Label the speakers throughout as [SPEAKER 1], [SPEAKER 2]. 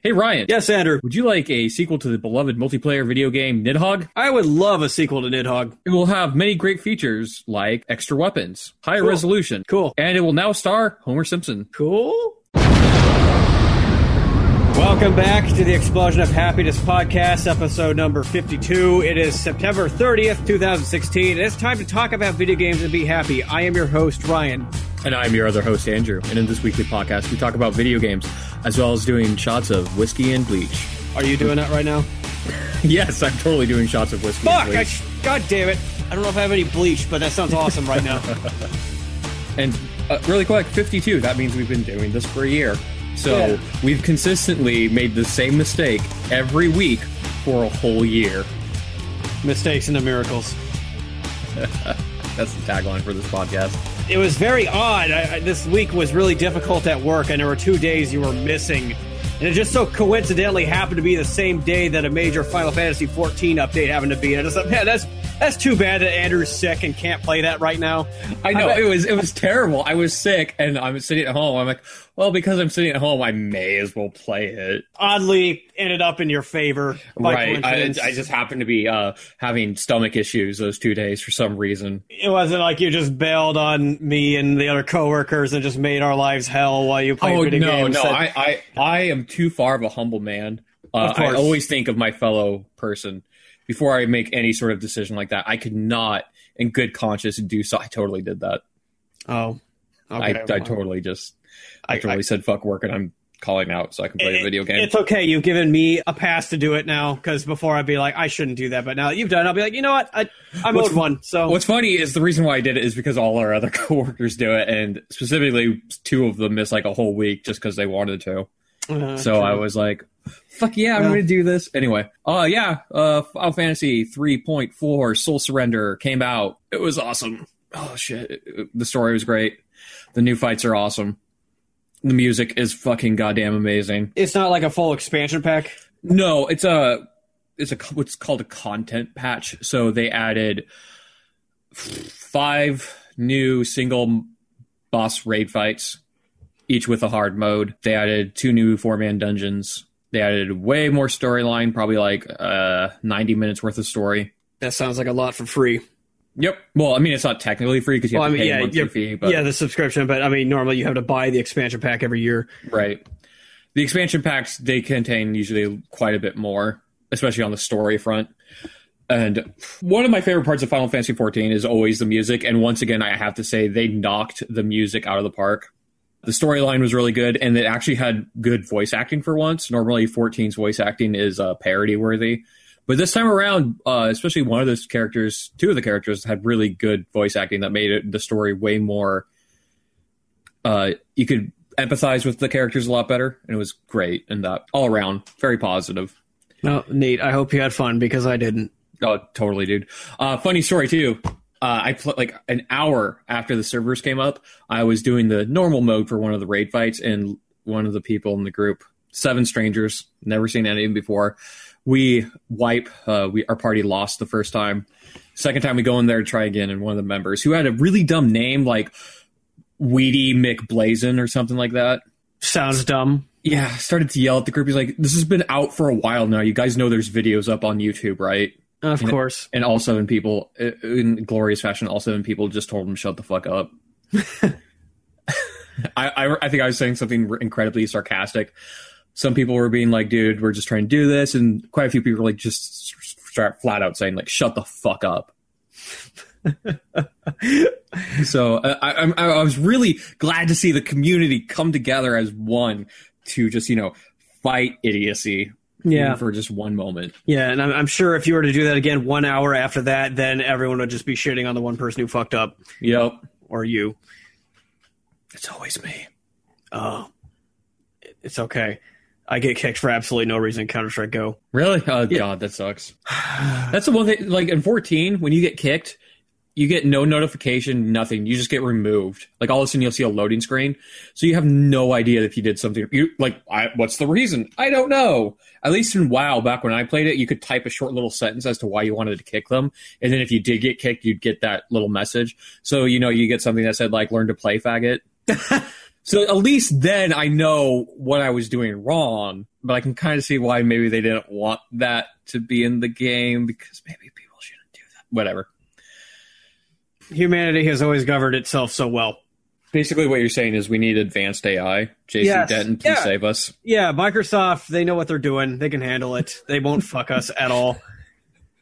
[SPEAKER 1] Hey Ryan.
[SPEAKER 2] Yes, Andrew.
[SPEAKER 1] Would you like a sequel to the beloved multiplayer video game Nidhogg?
[SPEAKER 2] I would love a sequel to Nidhogg.
[SPEAKER 1] It will have many great features like extra weapons, higher
[SPEAKER 2] Cool.
[SPEAKER 1] resolution,
[SPEAKER 2] Cool.
[SPEAKER 1] and it will now star Homer Simpson.
[SPEAKER 2] Cool. Welcome back to the Explosion of Happiness podcast, episode number 52. It is September 30th, 2016, and it's time to talk about video games and be happy. I am your host, Ryan.
[SPEAKER 1] And I'm your other host, Andrew. And in this weekly podcast, we talk about video games as well as doing shots of whiskey and bleach.
[SPEAKER 2] Are you doing that right now?
[SPEAKER 1] yes, I'm totally doing shots of whiskey
[SPEAKER 2] Fuck!
[SPEAKER 1] and
[SPEAKER 2] I sh- God damn it. I don't know if I have any bleach, but that sounds awesome right now.
[SPEAKER 1] And uh, really quick, 52. That means we've been doing this for a year. So
[SPEAKER 2] Yeah.
[SPEAKER 1] we've consistently made the same mistake every week for a whole year.
[SPEAKER 2] Mistakes into miracles.
[SPEAKER 1] That's the tagline for this podcast.
[SPEAKER 2] It was very odd. I, I, this week was really difficult at work, and there were two days you were missing. And it just so coincidentally happened to be the same day that a major Final Fantasy 14 update happened to be. And I just thought, man, that's that's too bad that Andrew's sick and can't play that right now.
[SPEAKER 1] I know
[SPEAKER 2] bet-
[SPEAKER 1] it was it was terrible. I was sick and I'm sitting at home. I'm like, well, because I'm sitting at home, I may as well play it.
[SPEAKER 2] Oddly, ended up in your favor.
[SPEAKER 1] Right. I. I just happened to be uh, having stomach issues those two days for some reason.
[SPEAKER 2] it wasn't like you just bailed on me and the other coworkers and just made our lives hell while you played
[SPEAKER 1] Oh
[SPEAKER 2] video
[SPEAKER 1] no,
[SPEAKER 2] games.
[SPEAKER 1] no, I, I I am too far of a humble man. Uh. I always think of my fellow person before I make any sort of decision like that. I could not, in good conscience, do so. I totally did that.
[SPEAKER 2] oh,
[SPEAKER 1] I,
[SPEAKER 2] okay.
[SPEAKER 1] I totally just, I,
[SPEAKER 2] I-
[SPEAKER 1] totally said fuck work, and I'm calling out so I can play a video game.
[SPEAKER 2] It's okay. You've given me a pass to do it now because before I'd be like, I shouldn't do that. But now that you've done it, I'll be like, you know what? I, I'm
[SPEAKER 1] What's-
[SPEAKER 2] owed one. So
[SPEAKER 1] What's funny is the reason why I did it is because all our other coworkers do it, and specifically two of them missed like a whole week just because they wanted to.
[SPEAKER 2] Uh,
[SPEAKER 1] So I was like, "Fuck yeah, I'm going to do this." Anyway, uh, yeah, uh, Final Fantasy 3.4 Soul Surrender came out. It was awesome. Oh shit, It- it- the story was great. The new fights are awesome. The music is fucking goddamn amazing.
[SPEAKER 2] it's not like a full expansion pack.
[SPEAKER 1] No, it's a it's a what's called a content patch. So they added five new single boss raid fights, each with a hard mode. They added two new four man dungeons. They added way more storyline, probably like uh, ninety minutes worth of story.
[SPEAKER 2] That sounds like a lot for free.
[SPEAKER 1] Yep. Well, I mean, it's not technically free because you
[SPEAKER 2] Well,
[SPEAKER 1] have
[SPEAKER 2] I
[SPEAKER 1] to
[SPEAKER 2] mean,
[SPEAKER 1] pay
[SPEAKER 2] yeah,
[SPEAKER 1] monthly fee. But
[SPEAKER 2] yeah, the subscription. But I mean, normally you have to buy the expansion pack every year.
[SPEAKER 1] Right. The expansion packs they contain usually quite a bit more, especially on the story front. And one of my favorite parts of Final Fantasy XIV is always the music. And once again, I have to say they knocked the music out of the park. The storyline was really good, and it actually had good voice acting for once. Normally, 14's voice acting is uh, parody worthy, but this time around, uh, especially one of those characters, two of the characters had really good voice acting that made it, the story way more. Uh, you could empathize with the characters a lot better, and it was great. And that all around, very positive.
[SPEAKER 2] Oh, neat. I hope you had fun because I didn't.
[SPEAKER 1] Oh, totally, dude. Uh, funny story too. Uh, I pl- like an hour after the servers came up, I was doing the normal mode for one of the raid fights, and one of the people in the group, seven strangers, never seen any of them before. We wipe. Uh, we our party lost the first time. Second time we go in there to try again, and one of the members who had a really dumb name like Weedy McBlazin or something like that.
[SPEAKER 2] Sounds dumb.
[SPEAKER 1] Yeah, started to yell at the group. He's like, "This has been out for a while now. You guys know there's videos up on YouTube, right?"
[SPEAKER 2] Of
[SPEAKER 1] Yeah.
[SPEAKER 2] course.
[SPEAKER 1] and also in people in glorious fashion also in people just told him shut the fuck up I, I i think i was saying something incredibly sarcastic some people were being like dude we're just trying to do this and quite a few people were like just start flat out saying like shut the fuck up so uh, I, I, I was really glad to see the community come together as one to just you know fight idiocy
[SPEAKER 2] Yeah.
[SPEAKER 1] for just one moment
[SPEAKER 2] Yeah, and I'm, I'm sure if you were to do that again one hour after that, then everyone would just be shitting on the one person who fucked up,
[SPEAKER 1] yep
[SPEAKER 2] or you.
[SPEAKER 1] it's always me
[SPEAKER 2] Oh, it's okay. I get kicked for absolutely no reason in Counter Strike Go.
[SPEAKER 1] Really? Oh god, that sucks. That's the one thing. Like in 14, when you get kicked, you get no notification, nothing. You just get removed. Like all of a sudden, you'll see a loading screen, so you have no idea if you did something. You like, I, what's the reason? I don't know. At least in WoW, back when I played it, you could type a short little sentence as to why you wanted to kick them, and then if you did get kicked, you'd get that little message. So you know, you get something that said like, "Learn to play, faggot." so at least then I know what I was doing wrong. but I can kind of see why maybe they didn't want that to be in the game because maybe people shouldn't do that. Whatever.
[SPEAKER 2] Humanity has always governed itself so well.
[SPEAKER 1] Basically, what you're saying is we need advanced AI. JC
[SPEAKER 2] Yes.
[SPEAKER 1] Denton, please
[SPEAKER 2] Yeah.
[SPEAKER 1] save us.
[SPEAKER 2] Yeah, Microsoft, they know what they're doing. They can handle it. They won't fuck us at all.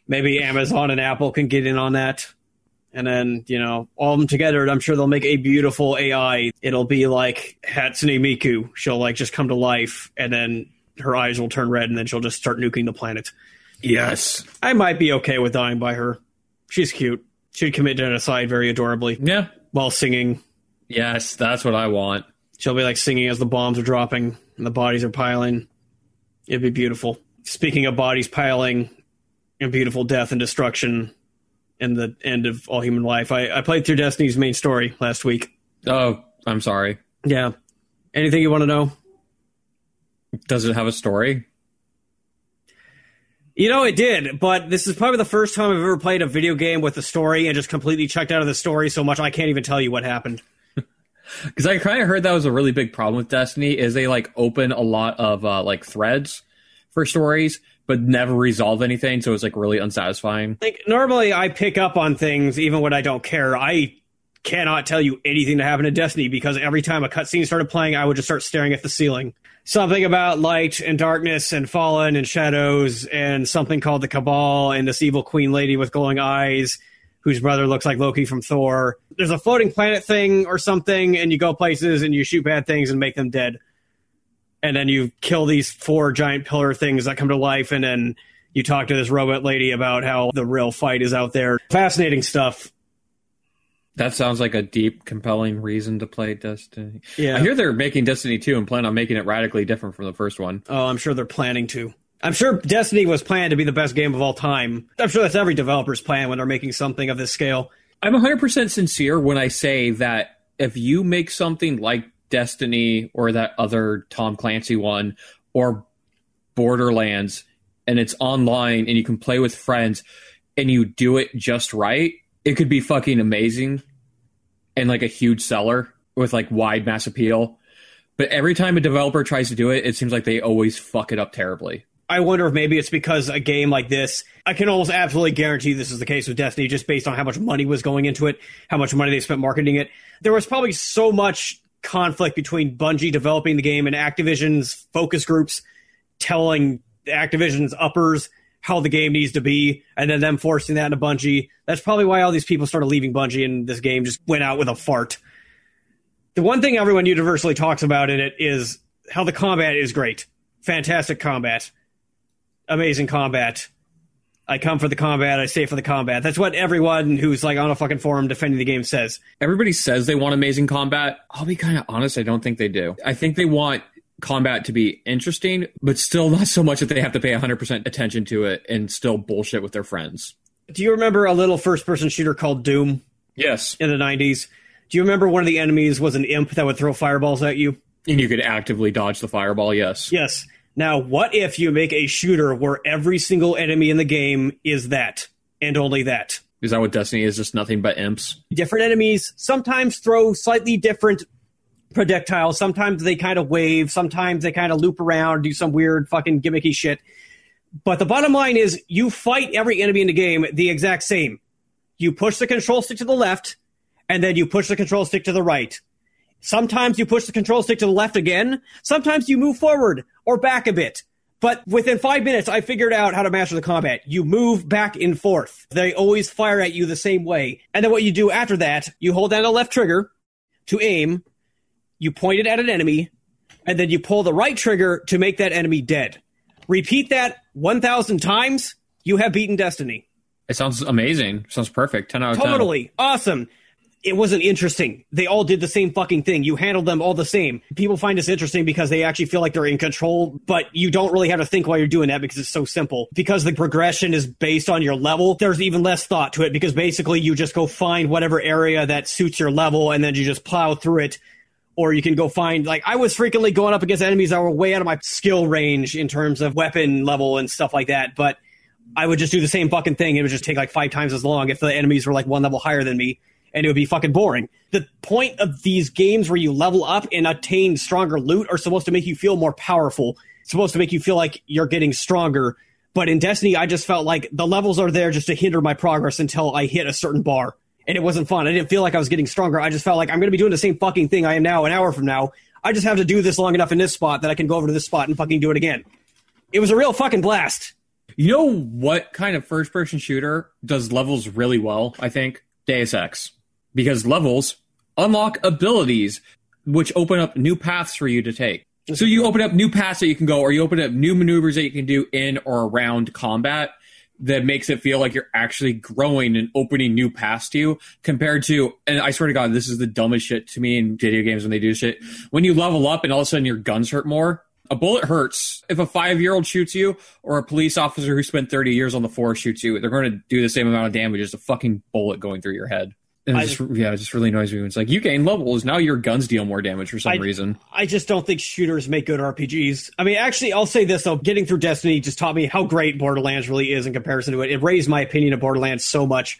[SPEAKER 2] Maybe Amazon and Apple can get in on that. And then, you know, all of them together, I'm sure they'll make a beautiful AI. It'll be like Hatsune Miku. She'll like just come to life and then her eyes will turn red and then she'll just start nuking the planet.
[SPEAKER 1] Yes.
[SPEAKER 2] I might be okay with dying by her. She's cute. She'd commit genocide very adorably
[SPEAKER 1] Yeah.
[SPEAKER 2] while singing.
[SPEAKER 1] Yes, that's what I want.
[SPEAKER 2] She'll be like singing as the bombs are dropping and the bodies are piling. It'd be beautiful. Speaking of bodies piling and beautiful death and destruction and the end of all human life, I, I played through Destiny's main story last week.
[SPEAKER 1] Oh, I'm sorry.
[SPEAKER 2] Yeah. Anything you want to know?
[SPEAKER 1] Does it have a story?
[SPEAKER 2] You know, it did, but this is probably the first time I've ever played a video game with a story and just completely checked out of the story so much I can't even tell you what happened.
[SPEAKER 1] Because I kind of heard that was a really big problem with Destiny is they like open a lot of uh, like threads for stories, but never resolve anything. So it's like really unsatisfying.
[SPEAKER 2] Like normally I pick up on things even when I don't care. I cannot tell you anything that happened to Destiny because every time a cutscene started playing, I would just start staring at the ceiling. Something about light and darkness and fallen and shadows and something called the Cabal and this evil queen lady with glowing eyes whose brother looks like Loki from Thor. There's a floating planet thing or something, and you go places and you shoot bad things and make them dead. And then you kill these four giant pillar things that come to life, and then you talk to this robot lady about how the real fight is out there. Fascinating stuff.
[SPEAKER 1] That sounds like a deep, compelling reason to play Destiny.
[SPEAKER 2] Yeah.
[SPEAKER 1] I hear they're making Destiny 2 and plan on making it radically different from the first one.
[SPEAKER 2] Oh, I'm sure they're planning to. I'm sure Destiny was planned to be the best game of all time. I'm sure that's every developer's plan when they're making something of this scale.
[SPEAKER 1] I'm 100% sincere when I say that if you make something like Destiny or that other Tom Clancy one or Borderlands and it's online and you can play with friends and you do it just right, it could be fucking amazing and like a huge seller with like wide mass appeal. But every time a developer tries to do it, it seems like they always fuck it up terribly.
[SPEAKER 2] I wonder if maybe it's because a game like this, I can almost absolutely guarantee this is the case with Destiny, just based on how much money was going into it, how much money they spent marketing it. There was probably so much conflict between Bungie developing the game and Activision's focus groups telling Activision's uppers how the game needs to be, and then them forcing that into Bungie. That's probably why all these people started leaving Bungie, and this game just went out with a fart. The one thing everyone universally talks about in it is how the combat is great. Fantastic combat amazing combat. I come for the combat. I stay for the combat. That's what everyone who's like on a fucking forum defending the game says.
[SPEAKER 1] Everybody says they want amazing combat. I'll be kind of honest, I don't think they do. I think they want combat to be interesting, but still not so much that they have to pay 100% attention to it and still bullshit with their friends.
[SPEAKER 2] Do you remember a little first-person shooter called Doom
[SPEAKER 1] Yes.
[SPEAKER 2] in the '90s? Do you remember one of the enemies was an imp that would throw fireballs at you?
[SPEAKER 1] And you could actively dodge the fireball, yes.
[SPEAKER 2] Yes. Now, what if you make a shooter where every single enemy in the game is that and only that?
[SPEAKER 1] Is that what Destiny is? Just nothing but imps?
[SPEAKER 2] different enemies sometimes throw slightly different projectiles. Sometimes they kind of wave. Sometimes they kind of loop around, do some weird fucking gimmicky shit. But the bottom line is you fight every enemy in the game the exact same. You push the control stick to the left, and then you push the control stick to the right. Sometimes you push the control stick to the left again. Sometimes you move forward or back a bit. But within five minutes, I figured out how to master the combat. You move back and forth. They always fire at you the same way. And then what you do after that, you hold down the left trigger to aim, you point it at an enemy, and then you pull the right trigger to make that enemy dead. Repeat that 1,000 times, you have beaten Destiny.
[SPEAKER 1] It sounds amazing. Sounds perfect. 10 out of 10.
[SPEAKER 2] Totally. Awesome. It wasn't interesting. They all did the same fucking thing. You handled them all the same. People find this interesting because they actually feel like they're in control, but you don't really have to think while you're doing that because it's so simple. Because the progression is based on your level, there's even less thought to it because basically you just go find whatever area that suits your level and then you just plow through it. Or you can go find, like, I was frequently going up against enemies that were way out of my skill range in terms of weapon level and stuff like that, but I would just do the same fucking thing. It would just take like five times as long if the enemies were like one level higher than me, and it would be fucking boring. The point of these games where you level up and attain stronger loot are supposed to make you feel more powerful. supposed to make you feel like you're getting stronger. But in Destiny, I just felt like the levels are there just to hinder my progress until I hit a certain bar. And it wasn't fun. I didn't feel like I was getting stronger. I just felt like I'm going to be doing the same fucking thing I am now an hour from now. I just have to do this long enough in this spot that I can go over to this spot and fucking do it again. It was a real fucking blast.
[SPEAKER 1] You know what kind of first person shooter does levels really well, I think? Deus Ex. Because levels unlock abilities which open up new paths for you to take. So you open up new paths that you can go, or you open up new maneuvers that you can do in or around combat that makes it feel like you're actually growing and opening new paths to you compared to and I swear to God, this is the dumbest shit to me in video games when they do shit. When you level up and all of a sudden your guns hurt more, a bullet hurts. If a five year old shoots you or a police officer who spent 30 years on the force shoots you, they're going to do the same amount of damage as a fucking bullet going through your head. And just, yeah, it just really annoys me. It's like you gain levels, now your guns deal more damage for some
[SPEAKER 2] I,
[SPEAKER 1] reason.
[SPEAKER 2] I just don't think shooters make good RPGs. I mean, actually, I'll say this though: getting through Destiny just taught me how great Borderlands really is in comparison to it. It raised my opinion of Borderlands so much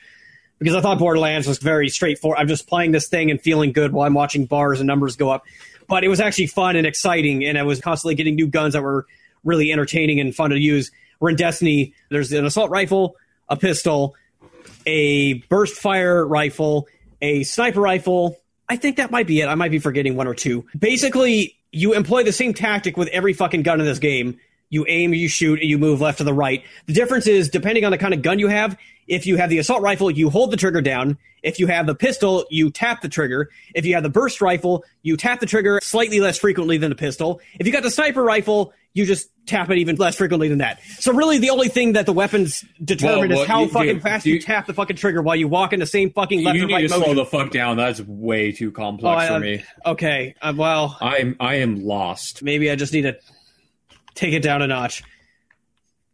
[SPEAKER 2] because I thought Borderlands was very straightforward. I'm just playing this thing and feeling good while I'm watching bars and numbers go up. But it was actually fun and exciting, and I was constantly getting new guns that were really entertaining and fun to use. We're in Destiny. There's an assault rifle, a pistol, a burst fire rifle a sniper rifle. I think that might be it. I might be forgetting one or two. Basically, you employ the same tactic with every fucking gun in this game. You aim, you shoot, and you move left to the right. The difference is, depending on the kind of gun you have, if you have the assault rifle, you hold the trigger down. If you have the pistol, you tap the trigger. If you have the burst rifle, you tap the trigger slightly less frequently than the pistol. If you got the sniper rifle, you just tap it even less frequently than that. So really, the only thing that the weapons determine well, well, is how you, fucking dude, fast you, you, tap the fucking trigger while you walk in the same fucking left
[SPEAKER 1] you
[SPEAKER 2] and right
[SPEAKER 1] need to
[SPEAKER 2] motion.
[SPEAKER 1] slow the fuck down. That's way too complex oh, I, for me.
[SPEAKER 2] Okay, uh, well,
[SPEAKER 1] I'm I am lost.
[SPEAKER 2] Maybe I just need to take it down a notch.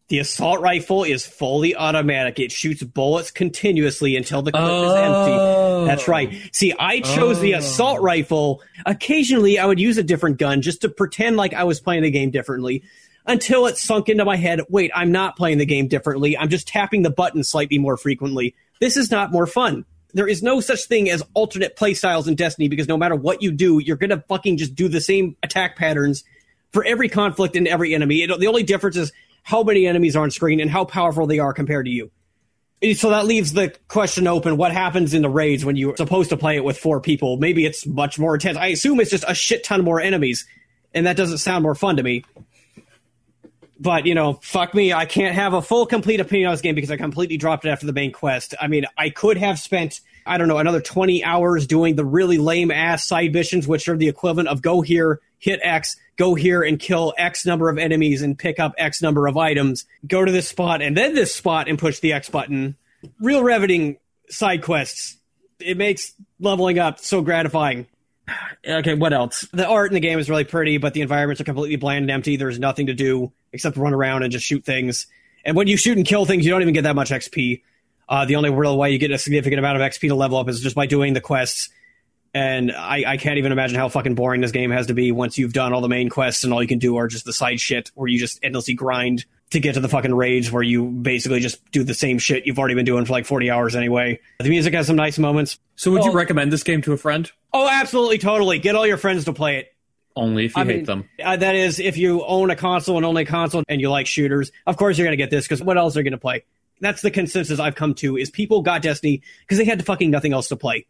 [SPEAKER 2] The assault rifle is fully automatic. It shoots bullets continuously until the clip oh. is empty. Oh. That's right. Oh. See, I chose oh. the assault oh. rifle. Occasionally, I would use a different gun just to pretend like I was playing the game differently until it sunk into my head wait, I'm not playing the game differently. I'm just tapping the button slightly more frequently. This is not more fun. There is no such thing as alternate playstyles in Destiny because no matter what you do, you're going to fucking just do the same attack patterns for every conflict and every enemy. It, the only difference is how many enemies are on screen and how powerful they are compared to you. So that leaves the question open: What happens in the raids when you're supposed to play it with four people? Maybe it's much more intense. I assume it's just a shit ton more enemies, and that doesn't sound more fun to me. But you know, fuck me, I can't have a full complete opinion on this game because I completely dropped it after the main quest. I mean, I could have spent I don't know another twenty hours doing the really lame ass side missions, which are the equivalent of go here, hit X, go here and kill X number of enemies and pick up X number of items, go to this spot and then this spot and push the X button. Real riveting side quests. It makes leveling up so gratifying. Okay, what else? The art in the game is really pretty, but the environments are completely bland and empty. There's nothing to do except run around and just shoot things. And when you shoot and kill things, you don't even get that much XP. Uh, the only real way you get a significant amount of XP to level up is just by doing the quests and I, I can't even imagine how fucking boring this game has to be once you've done all the main quests and all you can do are just the side shit where you just endlessly grind to get to the fucking raids where you basically just do the same shit you've already been doing for like 40 hours anyway. The music has some nice moments.
[SPEAKER 1] So would oh, you recommend this game to a friend?
[SPEAKER 2] Oh, absolutely, totally. Get all your friends to play it.
[SPEAKER 1] Only if you I hate mean, them.
[SPEAKER 2] Uh, that is, if you own a console and only a console and you like shooters, of course you're going to get this because what else are you going to play? That's the consensus I've come to is people got Destiny because they had fucking nothing else to play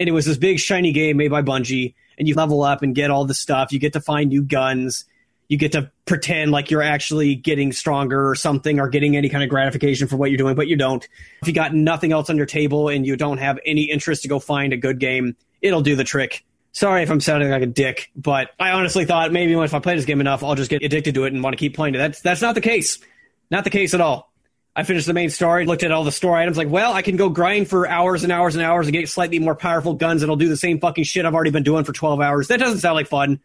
[SPEAKER 2] and it was this big shiny game made by Bungie, and you level up and get all the stuff. You get to find new guns. You get to pretend like you're actually getting stronger or something, or getting any kind of gratification for what you're doing, but you don't. If you got nothing else on your table and you don't have any interest to go find a good game, it'll do the trick. Sorry if I'm sounding like a dick, but I honestly thought maybe if I play this game enough, I'll just get addicted to it and want to keep playing it. That's that's not the case. Not the case at all. I finished the main story, looked at all the store items, like, well, I can go grind for hours and hours and hours and get slightly more powerful guns that'll do the same fucking shit I've already been doing for 12 hours. That doesn't sound like fun.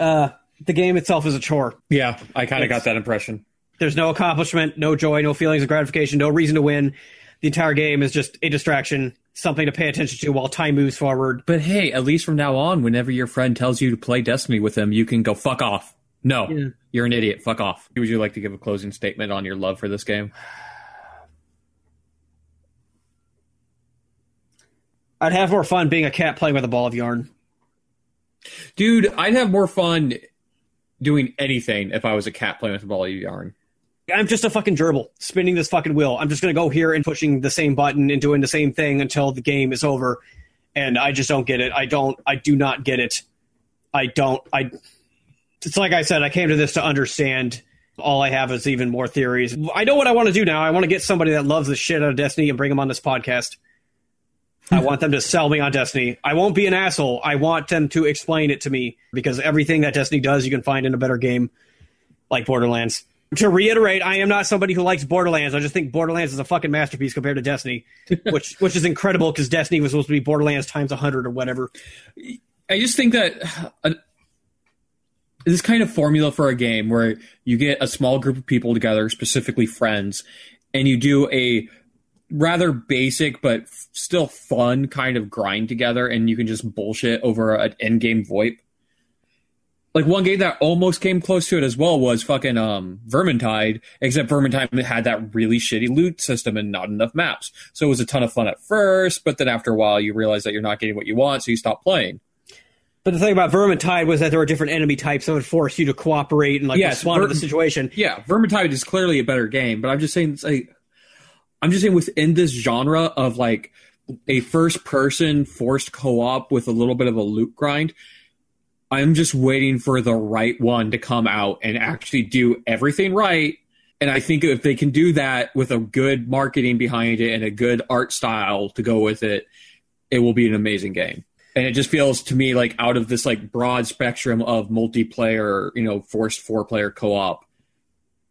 [SPEAKER 2] Uh, the game itself is a chore.
[SPEAKER 1] Yeah, I kind of got that impression.
[SPEAKER 2] There's no accomplishment, no joy, no feelings of gratification, no reason to win. The entire game is just a distraction, something to pay attention to while time moves forward.
[SPEAKER 1] But hey, at least from now on, whenever your friend tells you to play Destiny with them, you can go fuck off. No, yeah. you're an idiot. Fuck off. Would you like to give a closing statement on your love for this game?
[SPEAKER 2] I'd have more fun being a cat playing with a ball of yarn.
[SPEAKER 1] Dude, I'd have more fun doing anything if I was a cat playing with a ball of yarn.
[SPEAKER 2] I'm just a fucking gerbil spinning this fucking wheel. I'm just gonna go here and pushing the same button and doing the same thing until the game is over. And I just don't get it. I don't. I do not get it. I don't. I. It's like I said. I came to this to understand. All I have is even more theories. I know what I want to do now. I want to get somebody that loves the shit out of Destiny and bring them on this podcast. I want them to sell me on Destiny. I won't be an asshole. I want them to explain it to me because everything that Destiny does, you can find in a better game like Borderlands. To reiterate, I am not somebody who likes Borderlands. I just think Borderlands is a fucking masterpiece compared to Destiny, which which is incredible because Destiny was supposed to be Borderlands times hundred or whatever.
[SPEAKER 1] I just think that uh, this kind of formula for a game where you get a small group of people together, specifically friends, and you do a rather basic but still fun kind of grind together, and you can just bullshit over an end game VoIP like one game that almost came close to it as well was fucking um Vermintide, except Vermintide had that really shitty loot system and not enough maps. So it was a ton of fun at first, but then after a while you realize that you're not getting what you want, so you stop playing.
[SPEAKER 2] But the thing about Vermintide was that there were different enemy types that would force you to cooperate and like yes, respond Ver- to the situation.
[SPEAKER 1] Yeah, Vermintide is clearly a better game, but I'm just saying it's like I'm just saying within this genre of like a first person forced co-op with a little bit of a loot grind, I'm just waiting for the right one to come out and actually do everything right. And I think if they can do that with a good marketing behind it and a good art style to go with it, it will be an amazing game. And it just feels to me like out of this like broad spectrum of multiplayer, you know, forced four player co op,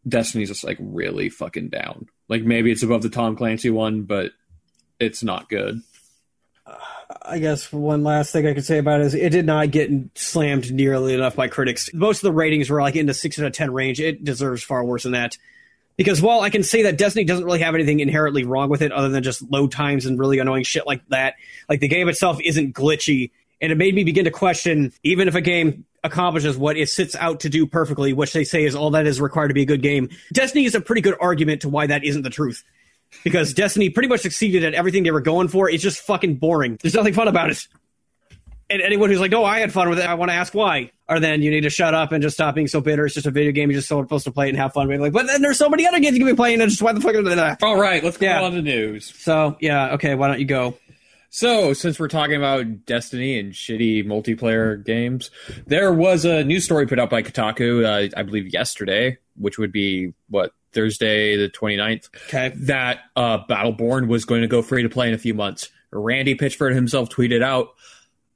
[SPEAKER 1] Destiny's just like really fucking down. Like maybe it's above the Tom Clancy one, but it's not good.
[SPEAKER 2] I guess one last thing I could say about it is it did not get slammed nearly enough by critics. Most of the ratings were like in the six out of ten range. It deserves far worse than that. Because while I can say that Destiny doesn't really have anything inherently wrong with it other than just load times and really annoying shit like that, like the game itself isn't glitchy. And it made me begin to question even if a game accomplishes what it sets out to do perfectly, which they say is all that is required to be a good game, Destiny is a pretty good argument to why that isn't the truth because Destiny pretty much succeeded at everything they were going for. It's just fucking boring. There's nothing fun about it. And anyone who's like, "No, I had fun with it," I want to ask why. Or then you need to shut up and just stop being so bitter. It's just a video game. You're just supposed to play it and have fun. With. Like, but then there's so many other games you can be playing. And just why the fuck? Are
[SPEAKER 1] All right, let's go yeah. on the news.
[SPEAKER 2] So yeah, okay. Why don't you go?
[SPEAKER 1] So, since we're talking about Destiny and shitty multiplayer games, there was a news story put out by Kotaku, uh, I believe yesterday, which would be what Thursday the 29th.
[SPEAKER 2] Okay.
[SPEAKER 1] That uh, Battleborn was going to go free to play in a few months. Randy Pitchford himself tweeted out,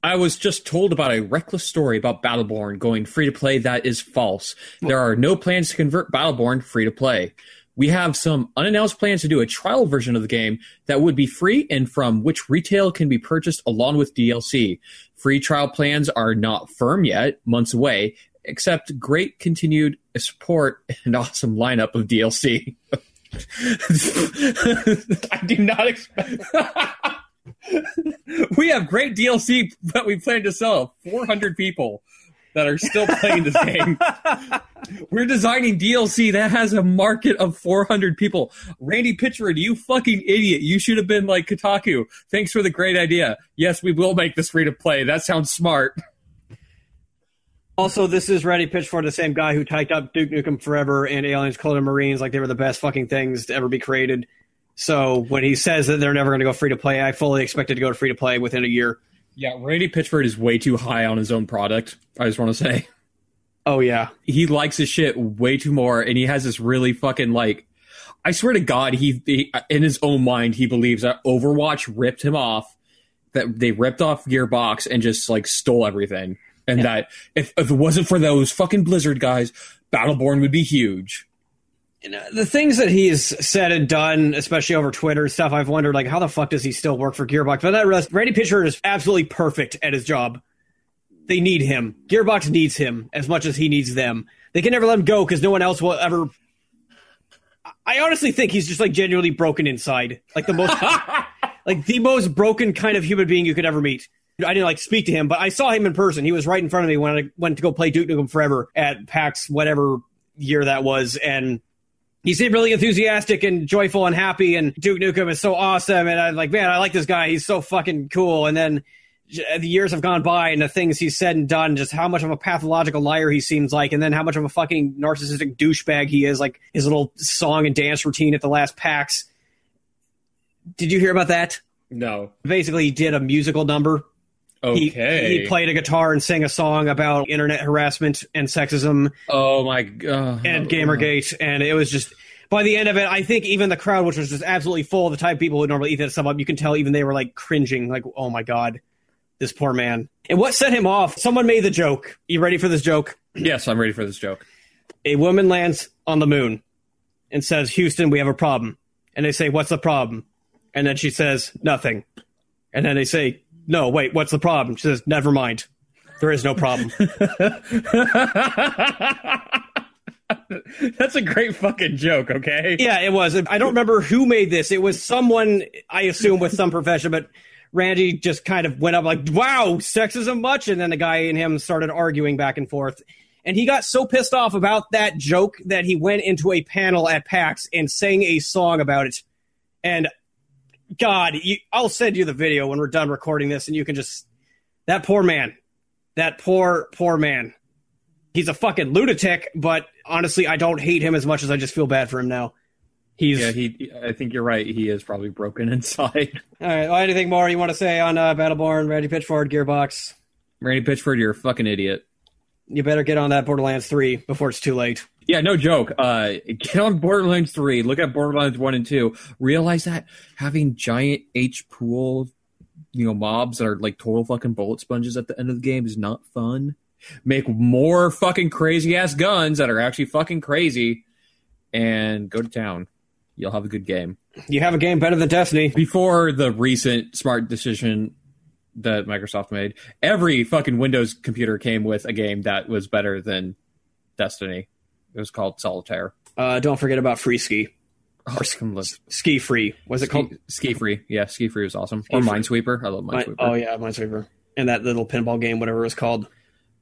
[SPEAKER 1] I was just told about a reckless story about Battleborn going free to play that is false. There are no plans to convert Battleborn free to play. We have some unannounced plans to do a trial version of the game that would be free and from which retail can be purchased along with DLC. Free trial plans are not firm yet, months away, except great continued support and awesome lineup of DLC. I do not expect. we have great DLC that we plan to sell 400 people that are still playing this game. We're designing DLC that has a market of 400 people. Randy Pitchford, you fucking idiot. You should have been like Kotaku. Thanks for the great idea. Yes, we will make this free to play. That sounds smart.
[SPEAKER 2] Also, this is Randy Pitchford, the same guy who typed up Duke Nukem Forever and Aliens Colonial Marines like they were the best fucking things to ever be created. So when he says that they're never going to go free to play, I fully expected to go to free to play within a year.
[SPEAKER 1] Yeah, Randy Pitchford is way too high on his own product. I just want to say.
[SPEAKER 2] Oh yeah,
[SPEAKER 1] he likes his shit way too more, and he has this really fucking like. I swear to God, he, he in his own mind he believes that Overwatch ripped him off, that they ripped off Gearbox and just like stole everything and yeah. that if, if it wasn't for those fucking Blizzard guys, Battleborn would be huge.
[SPEAKER 2] You uh, know, the things that he's said and done, especially over Twitter stuff, I've wondered like how the fuck does he still work for Gearbox? But that realized Randy Pitchford is absolutely perfect at his job. They need him. Gearbox needs him as much as he needs them. They can never let him go because no one else will ever. I honestly think he's just like genuinely broken inside, like the most, like the most broken kind of human being you could ever meet. I didn't like speak to him, but I saw him in person. He was right in front of me when I went to go play Duke Nukem Forever at PAX, whatever year that was, and he seemed really enthusiastic and joyful and happy. And Duke Nukem is so awesome, and I'm like, man, I like this guy. He's so fucking cool. And then uh, the years have gone by and the things he's said and done, just how much of a pathological liar he seems like, and then how much of a fucking narcissistic douchebag he is, like his little song and dance routine at the last PAX. Did you hear about that?
[SPEAKER 1] No.
[SPEAKER 2] Basically, he did a musical number. He-
[SPEAKER 1] Okay.
[SPEAKER 2] He, played a guitar and sang a song about internet harassment and sexism
[SPEAKER 1] oh my god.
[SPEAKER 2] Uh, and Gamergate, and it was just. By the end of it, I think even the crowd, which was just absolutely full of the type of people who normally eat that stuff up, you can tell even they were like cringing, like, "Oh my god, this poor man." And what set him off? Someone made the joke. You ready for this joke?
[SPEAKER 1] Yes, I'm ready for this joke.
[SPEAKER 2] A woman lands on the moon and says, "Houston, we have a problem." And they say, "What's the problem?" And then she says, "Nothing." And then they say, "No, wait, what's the problem?" She says, "Never mind. There is no problem."
[SPEAKER 1] That's a great fucking joke, okay?
[SPEAKER 2] Yeah, it was. I don't remember who made this. It was someone, I assume, with some profession, but Randy just kind of went up like, wow, sexism much? And then the guy and him started arguing back and forth. And he got so pissed off about that joke that he went into a panel at PAX and sang a song about it. And God, you, I'll send you the video when we're done recording this, and you can just. That poor man. That poor, poor man. He's a fucking lunatic, but honestly, I don't hate him as much as I just feel bad for him now. He's
[SPEAKER 1] Yeah, he. I think you're right. He is probably broken inside.
[SPEAKER 2] all right. Well, anything more you want to say on uh, Battleborn, Randy Pitchford, Gearbox?
[SPEAKER 1] Randy Pitchford, you're a fucking idiot.
[SPEAKER 2] You better get on that Borderlands 3 before it's too late.
[SPEAKER 1] Yeah, no joke. Uh, get on Borderlands 3. Look at Borderlands 1 and 2. Realize that having giant H pool, you know, mobs that are like total fucking bullet sponges at the end of the game is not fun. Make more fucking crazy ass guns that are actually fucking crazy and go to town. You'll have a good game.
[SPEAKER 2] You have a game better than Destiny.
[SPEAKER 1] Before the recent smart decision that Microsoft made, every fucking Windows computer came with a game that was better than Destiny. It was called Solitaire.
[SPEAKER 2] Uh, don't forget about Free Ski.
[SPEAKER 1] Or Ski,
[SPEAKER 2] Ski Free. Was it called?
[SPEAKER 1] Ski Free. Yeah, Ski Free was awesome. or
[SPEAKER 2] Free.
[SPEAKER 1] Minesweeper. I love Minesweeper.
[SPEAKER 2] oh, yeah, Minesweeper. And that little pinball game, whatever it was called.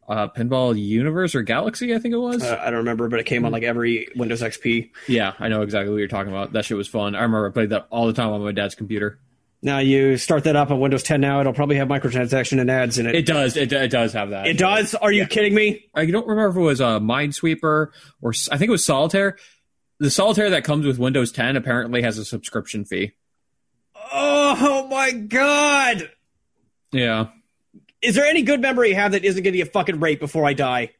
[SPEAKER 1] uh, Pinball Universe or Galaxy, I think it was.
[SPEAKER 2] Uh, I don't remember, but it came on like every Windows XP.
[SPEAKER 1] yeah, I know exactly what you're talking about. That shit was fun. I remember I played that all the time on my dad's computer.
[SPEAKER 2] Now you start that up on Windows 10 now, it'll probably have microtransaction and ads in it.
[SPEAKER 1] It does. It, it does have that.
[SPEAKER 2] It does? Are you kidding me?
[SPEAKER 1] I don't remember if it was uh, Minesweeper or I think it was Solitaire. The Solitaire that comes with Windows 10 apparently has a subscription fee.
[SPEAKER 2] Oh my god!
[SPEAKER 1] Yeah.
[SPEAKER 2] Is there any good memory you have that isn't going to get fucking raped before I die?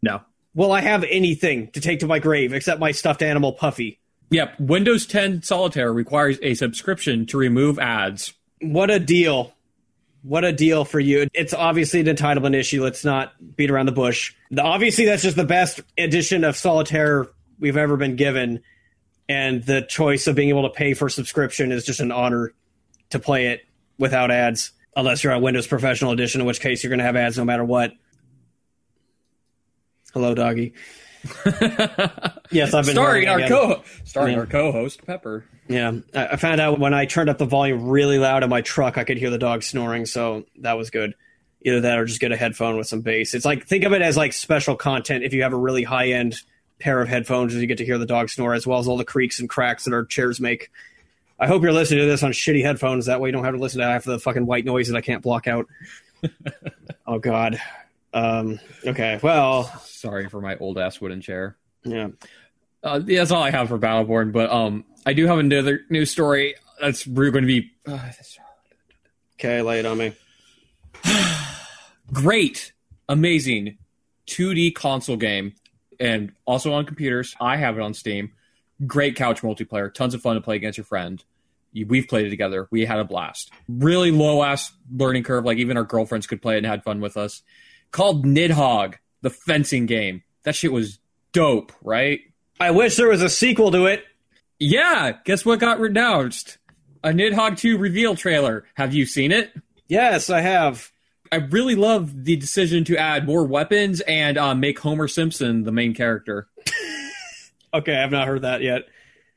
[SPEAKER 1] No.
[SPEAKER 2] Will I have anything to take to my grave except my stuffed animal Puffy?
[SPEAKER 1] Yep. Windows 10 Solitaire requires a subscription to remove ads.
[SPEAKER 2] What a deal. What a deal for you. It's obviously an entitlement issue. Let's not beat around the bush. The- Obviously, that's just the best edition of Solitaire we've ever been given. And the choice of being able to pay for subscription is just an honor to play it without ads. Unless you're on Windows Professional Edition, in which case you're going to have ads no matter what. Hello, doggy. Yes, I've been
[SPEAKER 1] starring our
[SPEAKER 2] again.
[SPEAKER 1] co starring
[SPEAKER 2] Yeah.
[SPEAKER 1] our co-host Pepper.
[SPEAKER 2] Yeah, I I found out when I turned up the volume really loud in my truck, I could hear the dog snoring, so that was good. Either that or just get a headphone with some bass. It's like think of it as like special content if you have a really high end pair of headphones, you get to hear the dog snore as well as all the creaks and cracks that our chairs make. I hope you're listening to this on shitty headphones. That way you don't have to listen to half the fucking white noise that I can't block out. oh God. Um, okay. Well,
[SPEAKER 1] Sorry for my old ass wooden chair.
[SPEAKER 2] yeah.
[SPEAKER 1] Uh, yeah, that's all I have for Battleborn, but um, I do have another news story that's really going to be uh,
[SPEAKER 2] Okay, lay it on me.
[SPEAKER 1] great, amazing 2D console game, and also on computers. I have it on Steam. Great couch multiplayer, tons of fun to play against your friend. We've played it together. We had a blast. Really low ass learning curve. Like even our girlfriends could play it and had fun with us. Called Nidhogg, the fencing game. That shit was dope, right?
[SPEAKER 2] I wish there was a sequel to it.
[SPEAKER 1] Yeah, guess what got renounced? A Nidhogg 2 reveal trailer. Have you seen it?
[SPEAKER 2] Yes, I have.
[SPEAKER 1] I really love the decision to add more weapons and uh, make Homer Simpson the main character.
[SPEAKER 2] Okay, I've not heard that yet.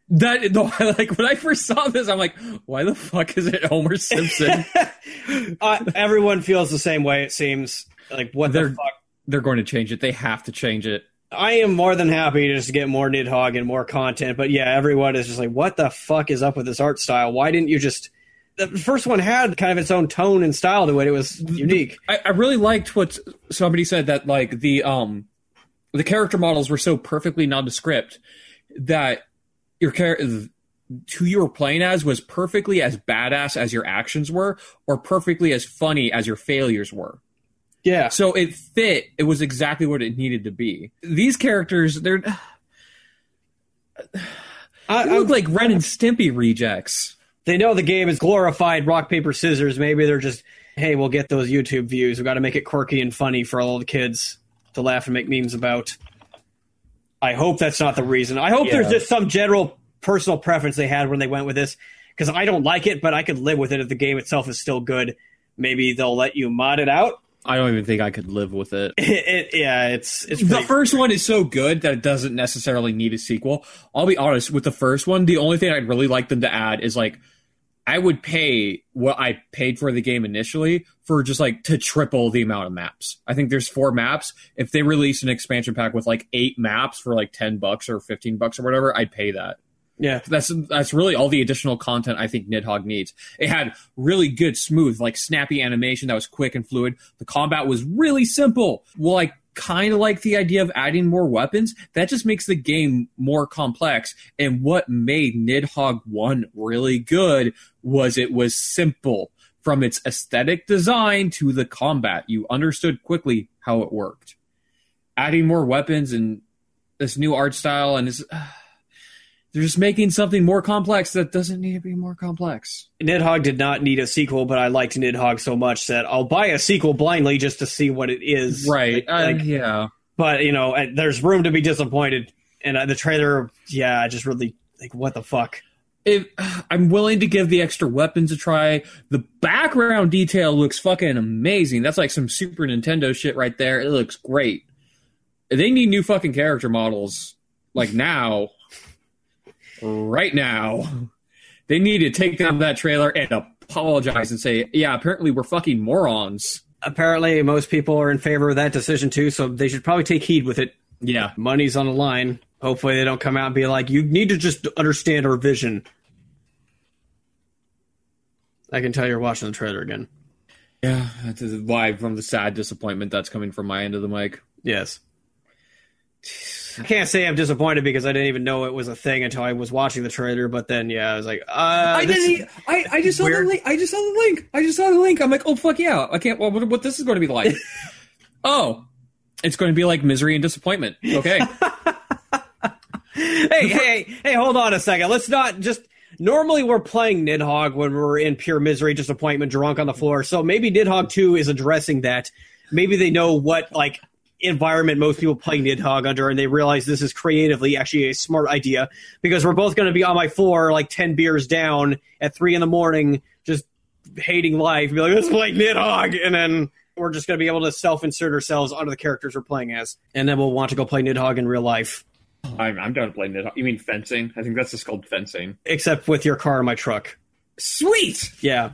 [SPEAKER 1] That no, like when I first saw this, I'm like, why the fuck is it Homer Simpson?
[SPEAKER 2] uh, everyone feels the same way. It seems like what
[SPEAKER 1] They're-
[SPEAKER 2] the fuck.
[SPEAKER 1] They're going to change it. They have to change it.
[SPEAKER 2] I am more than happy to just get more Nidhogg and more content, but yeah, everyone is just like, what the fuck is up with this art style? Why didn't you just the first one had kind of its own tone and style to it. It was unique.
[SPEAKER 1] I, I really liked what somebody said that like the um the character models were so perfectly nondescript that your character who you were playing as was perfectly as badass as your actions were or perfectly as funny as your failures were.
[SPEAKER 2] Yeah.
[SPEAKER 1] So it fit. It was exactly what it needed to be. These characters, they're
[SPEAKER 2] I,
[SPEAKER 1] they
[SPEAKER 2] I-
[SPEAKER 1] look like Ren and Stimpy rejects.
[SPEAKER 2] they know the game is glorified rock paper scissors. Maybe they're just, hey, we'll get those YouTube views. We've got to make it quirky and funny for all the kids to laugh and make memes about. I hope that's not the reason. I hope there's just some general personal preference they had when they went with this because I don't like it, but I could live with it if the game itself is still good. Maybe they'll let you mod it out.
[SPEAKER 1] I don't even think I could live with it.
[SPEAKER 2] It, it- yeah, it's it's
[SPEAKER 1] The
[SPEAKER 2] pretty,
[SPEAKER 1] first one is so good that it doesn't necessarily need a sequel. I'll be honest with the first one. The only thing I'd really like them to add is like I would pay what I paid for the game initially for just like to triple the amount of maps. I think there's four maps. If they release an expansion pack with like eight maps for like ten bucks or fifteen bucks or whatever, I'd pay that.
[SPEAKER 2] Yeah.
[SPEAKER 1] That's that's really all the additional content I think Nidhogg needs. It had really good, smooth, like snappy animation that was quick and fluid. The combat was really simple. Well, I kind of like the idea of adding more weapons. That just makes the game more complex. And what made Nidhogg 1 really good was it was simple. From its aesthetic design to the combat, you understood quickly how it worked. Adding more weapons and this new art style and this they're just making something more complex that doesn't need to be more complex.
[SPEAKER 2] Nidhogg did not need a sequel, but I liked Nidhogg so much that I'll buy a sequel blindly just to see what it is.
[SPEAKER 1] Right.
[SPEAKER 2] Like-
[SPEAKER 1] uh, yeah.
[SPEAKER 2] but you know, there's room to be disappointed. And uh, the trailer, yeah, I just really like what the fuck.
[SPEAKER 1] If, I'm willing to give the extra weapons a try. The background detail looks fucking amazing. That's like some Super Nintendo shit right there. It looks great. They need new fucking character models like now. Right now. They need to take down that trailer and apologize and say, yeah, apparently we're fucking morons.
[SPEAKER 2] Apparently, most people are in favor of that decision too, so they should probably take heed with it.
[SPEAKER 1] Yeah.
[SPEAKER 2] Money's on the line. Hopefully, they don't come out and be like, "You need to just understand our vision." I can tell you're watching the trailer again.
[SPEAKER 1] Yeah. That's why from the sad disappointment that's coming from my end of the mic.
[SPEAKER 2] Yes. I can't say I'm disappointed because I didn't even know it was a thing until I was watching the trailer. But then, yeah, I was like, uh,
[SPEAKER 1] I didn't. I, I just saw
[SPEAKER 2] weird.
[SPEAKER 1] the link. I just saw the link. I just saw the link. I'm like, oh fuck yeah! I can't. Well, what, what this is going to be like? oh, it's going to be like misery and disappointment. Okay.
[SPEAKER 2] hey, hey, hey, hold on a second. Let's not just. Normally, we're playing Nidhogg when we're in pure misery, disappointment, drunk on the floor. So maybe Nidhogg 2 is addressing that. Maybe they know what, like, environment most people play Nidhogg under, and they realize this is creatively actually a smart idea because we're both going to be on my floor, like 10 beers down at 3 in the morning, just hating life. Be like, let's play Nidhogg. And then we're just going to be able to self insert ourselves onto the characters we're playing as. And then we'll want to go play Nidhogg in real life.
[SPEAKER 1] I'm, I'm done playing it. You mean fencing? I think that's just called fencing.
[SPEAKER 2] except with your car and my truck.
[SPEAKER 1] Sweet.
[SPEAKER 2] Yeah.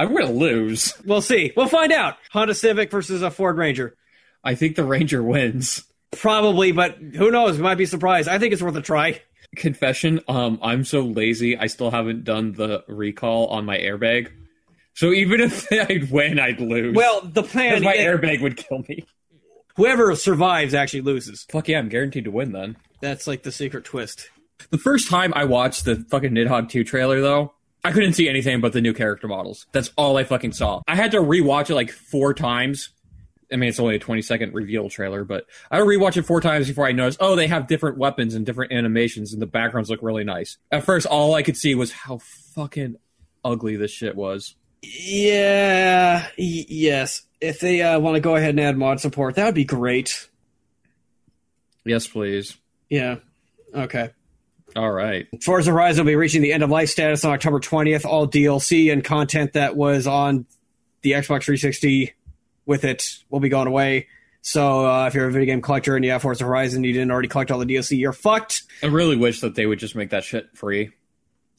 [SPEAKER 1] I'm going to lose.
[SPEAKER 2] We'll see. We'll find out. Honda Civic versus a Ford Ranger.
[SPEAKER 1] I think the Ranger wins.
[SPEAKER 2] Probably, but who knows? We might be surprised. I think it's worth a try.
[SPEAKER 1] Confession. Um, I'm so lazy. I still haven't done the recall on my airbag. So even if I'd win, I'd lose.
[SPEAKER 2] Well, the plan
[SPEAKER 1] my
[SPEAKER 2] is
[SPEAKER 1] airbag would kill me.
[SPEAKER 2] whoever survives actually loses.
[SPEAKER 1] Fuck yeah! I'm guaranteed to win then.
[SPEAKER 2] That's like the secret twist.
[SPEAKER 1] The first time I watched the fucking Nidhogg 2 trailer, though, I couldn't see anything but the new character models. That's all I fucking saw. I had to rewatch it like four times. I mean, it's only a 20 second reveal trailer, but I had to rewatch it four times before I noticed, oh, they have different weapons and different animations, and the backgrounds look really nice. At first, all I could see was how fucking ugly this shit was.
[SPEAKER 2] Yeah. Y- yes. If they uh, want to go ahead and add mod support, that would be great.
[SPEAKER 1] Yes, please.
[SPEAKER 2] Yeah. Okay.
[SPEAKER 1] All right.
[SPEAKER 2] Forza Horizon will be reaching the end of life status on October 20th. All DLC and content that was on the Xbox 360 with it will be going away. So uh, if you're a video game collector and you have Forza Horizon, you didn't already collect all the DLC, you're fucked.
[SPEAKER 1] I really wish that they would just make that shit free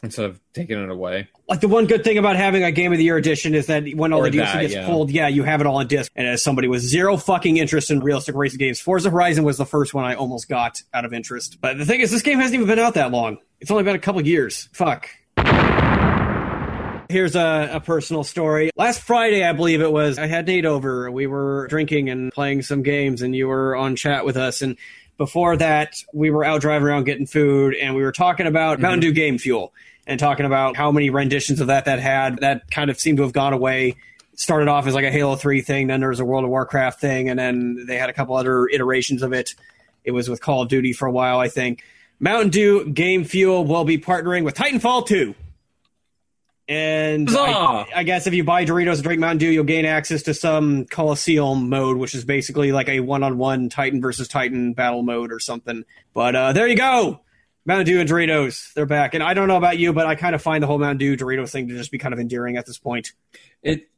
[SPEAKER 1] instead of taking it away.
[SPEAKER 2] Like the one good thing about having a Game of the Year edition is that when all
[SPEAKER 1] Or
[SPEAKER 2] the DLC
[SPEAKER 1] that,
[SPEAKER 2] gets
[SPEAKER 1] yeah.
[SPEAKER 2] pulled, yeah, you have it all on disc. And as somebody with zero fucking interest in realistic racing games, Forza Horizon was the first one I almost got out of interest. But the thing is, this game hasn't even been out that long. It's only been a couple years. Fuck. Here's a, a personal story. Last Friday, I believe it was, I had Nate over. We were drinking and playing some games, and you were on chat with us. And before that, we were out driving around getting food, and we were talking about mm-hmm. Mountain Dew Game Fuel and talking about how many renditions of that that had. That kind of seemed to have gone away. started off as like a Halo 3 thing, then there was a World of Warcraft thing, and then they had a couple other iterations of it. It was with Call of Duty for a while, I think. Mountain Dew Game Fuel will be partnering with Titanfall 2. And I, I, guess if you buy Doritos and drink Mountain Dew, you'll gain access to some Coliseum mode, which is basically like a one-on-one Titan versus Titan battle mode or something. But uh, there you go, Mountain Dew and Doritos, they're back. And I don't know about you, but I kind of find the whole Mountain Dew Doritos thing to just be kind of endearing at this point.
[SPEAKER 1] It,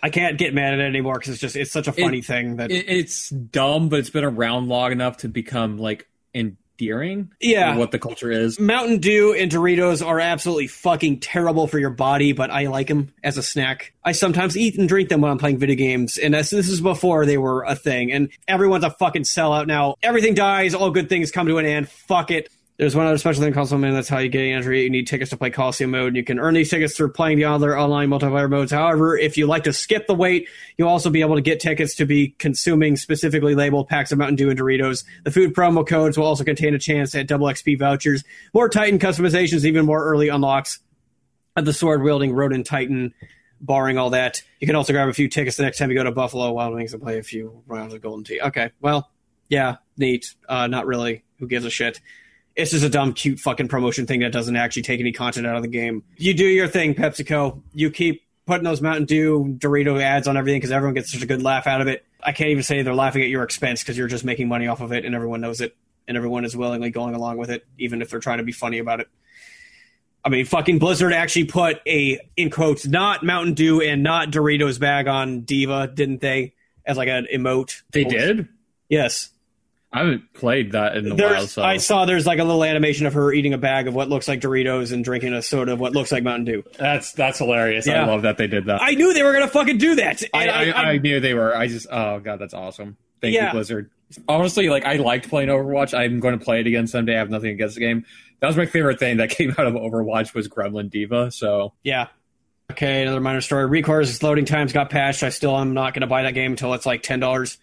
[SPEAKER 2] I can't get mad at it anymore because it's just it's such a funny
[SPEAKER 1] it,
[SPEAKER 2] thing that
[SPEAKER 1] it, it's dumb, but it's been around long enough to become like in endearing.
[SPEAKER 2] Yeah.
[SPEAKER 1] What the culture is.
[SPEAKER 2] Mountain Dew and Doritos are absolutely fucking terrible for your body, but I like them as a snack. I sometimes eat and drink them when I'm playing video games, and this is before they were a thing. And everyone's a fucking sellout now. Everything dies, all good things come to an end. Fuck it. There's one other special thing something that's how you get entry. You need tickets to play Coliseum mode. And you can earn these tickets through playing the other online multiplayer modes. However, if you like to skip the wait, you'll also be able to get tickets to be consuming specifically labeled packs of Mountain Dew and Doritos. The food promo codes will also contain a chance at double XP vouchers, more Titan customizations, even more early unlocks of the sword wielding Ronin Titan. Barring all that, you can also grab a few tickets the next time you go to Buffalo Wild Wings and play a few rounds of Golden Tee. Okay, well, yeah, neat. Uh, not really. Who gives a shit? It's just a dumb, cute fucking promotion thing that doesn't actually take any content out of the game. You do your thing, PepsiCo. You keep putting those Mountain Dew Dorito ads on everything because everyone gets such a good laugh out of it. I can't even say they're laughing at your expense because you're just making money off of it and everyone knows it and everyone is willingly going along with it, even if they're trying to be funny about it. I mean, fucking Blizzard actually put a, in quotes, not Mountain Dew and not Doritos bag on D.Va, didn't they? As like an emote.
[SPEAKER 1] They did?
[SPEAKER 2] Yes.
[SPEAKER 1] I haven't played that in a
[SPEAKER 2] there's,
[SPEAKER 1] while. So.
[SPEAKER 2] I saw there's like a little animation of her eating a bag of what looks like Doritos and drinking a soda of what looks like Mountain Dew.
[SPEAKER 1] That's that's hilarious. Yeah. I love that they did that.
[SPEAKER 2] I knew they were gonna fucking do that.
[SPEAKER 1] I, I, I, I, knew they were. I just oh god, that's awesome. Thank yeah. you, Blizzard. Honestly, like I liked playing Overwatch. I'm going to play it again someday. I have nothing against the game. That was my favorite thing that came out of Overwatch was Gremlin D.Va. So
[SPEAKER 2] yeah. Okay, another minor story. ReCore's loading times got patched. I still am not going to buy that game until it's like ten dollars.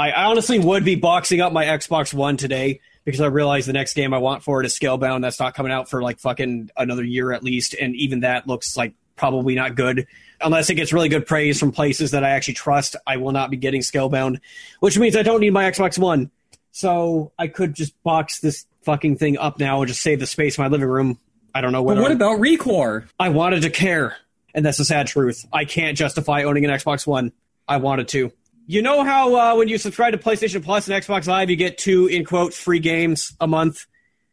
[SPEAKER 2] I honestly would be boxing up my Xbox One today because I realize the next game I want for it is Scalebound. That's not coming out for like fucking another year at least, and even that looks like probably not good. Unless it gets really good praise from places that I actually trust, I will not be getting Scalebound, which means I don't need my Xbox One. So I could just box this fucking thing up now and just save the space in my living room. I don't know what.
[SPEAKER 1] But what about ReCore?
[SPEAKER 2] I wanted to care, and that's the sad truth. I can't justify owning an Xbox One. I wanted to. You know how uh, when you subscribe to PlayStation Plus and Xbox Live, you get two in quote free games a month.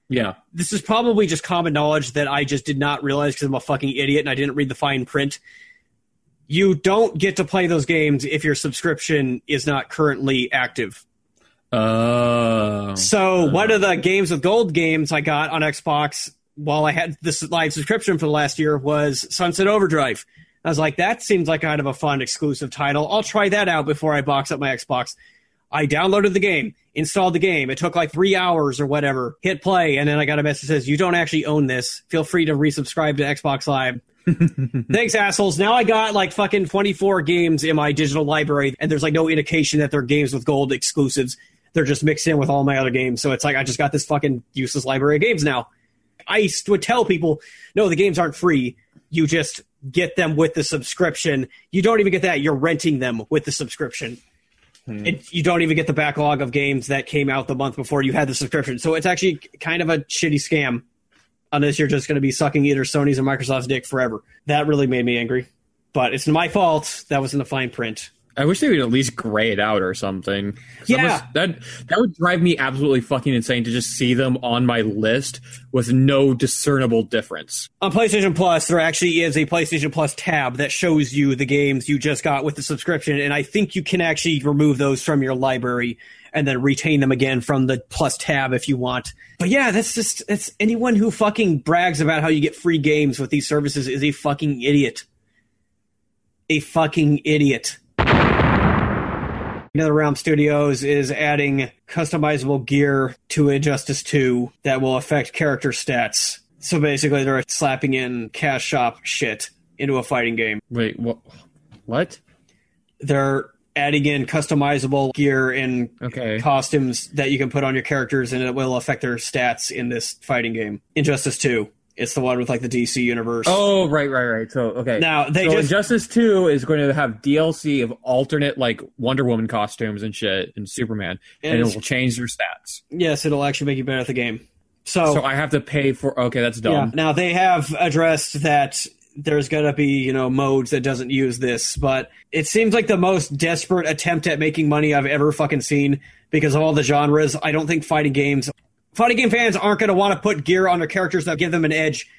[SPEAKER 1] Yeah,
[SPEAKER 2] this is probably just common knowledge that I just did not realize because I'm a fucking idiot and I didn't read the fine print. You don't get to play those games if your subscription is not currently active.
[SPEAKER 1] Uh,
[SPEAKER 2] so uh, one of the games with gold games I got on Xbox while I had this live subscription for the last year was Sunset Overdrive. I was like, that seems like kind of a fun exclusive title. I'll try that out before I box up my Xbox. I downloaded the game, installed the game. It took like three hours or whatever. Hit play, and then I got a message that says, "You don't actually own this. Feel free to resubscribe to Xbox Live." Thanks, assholes. Now I got like fucking 24 games in my digital library, and there's like no indication that they're games with gold exclusives. They're just mixed in with all my other games. So it's like I just got this fucking useless library of games now. I would tell people, no, the games aren't free. You just get them with the subscription. You don't even get that. You're renting them with the subscription. Hmm. It, you don't even get the backlog of games that came out the month before you had the subscription. So it's actually kind of a shitty scam unless you're just going to be sucking either Sony's or Microsoft's dick forever. That really made me angry. But it's my fault. That was in the fine print.
[SPEAKER 1] I wish they would at least gray it out or something.
[SPEAKER 2] Yeah,
[SPEAKER 1] that that would drive me absolutely fucking insane to just see them on my list with no discernible difference.
[SPEAKER 2] On PlayStation Plus, there actually is a PlayStation Plus tab that shows you the games you just got with the subscription, and I think you can actually remove those from your library and then retain them again from the Plus tab if you want. But yeah, that's just it's anyone who fucking brags about how you get free games with these services is a fucking idiot. A fucking idiot. NetherRealm Studios is adding customizable gear to Injustice 2 that will affect character stats. So basically, they're slapping in cash shop shit into a fighting game.
[SPEAKER 1] Wait, what? What?
[SPEAKER 2] They're adding in customizable gear and
[SPEAKER 1] Okay.
[SPEAKER 2] costumes that you can put on your characters, and it will affect their stats in this fighting game. Injustice 2. It's the one with like the DC universe.
[SPEAKER 1] Oh, right, right, right. So, okay.
[SPEAKER 2] Now, they
[SPEAKER 1] so
[SPEAKER 2] just-
[SPEAKER 1] Injustice 2 is going to have DLC of alternate, like, Wonder Woman costumes and shit, and Superman, and,
[SPEAKER 2] And
[SPEAKER 1] it will change their stats.
[SPEAKER 2] Yes, it'll actually make you better at the game. So,
[SPEAKER 1] So I have to pay for. Okay, that's
[SPEAKER 2] yeah.
[SPEAKER 1] dumb.
[SPEAKER 2] Now they have addressed that there's going to be, you know, modes that doesn't use this, but it seems like the most desperate attempt at making money I've ever fucking seen because of all the genres. I don't think fighting games fighting game fans aren't going to want to put gear on their characters that give them an edge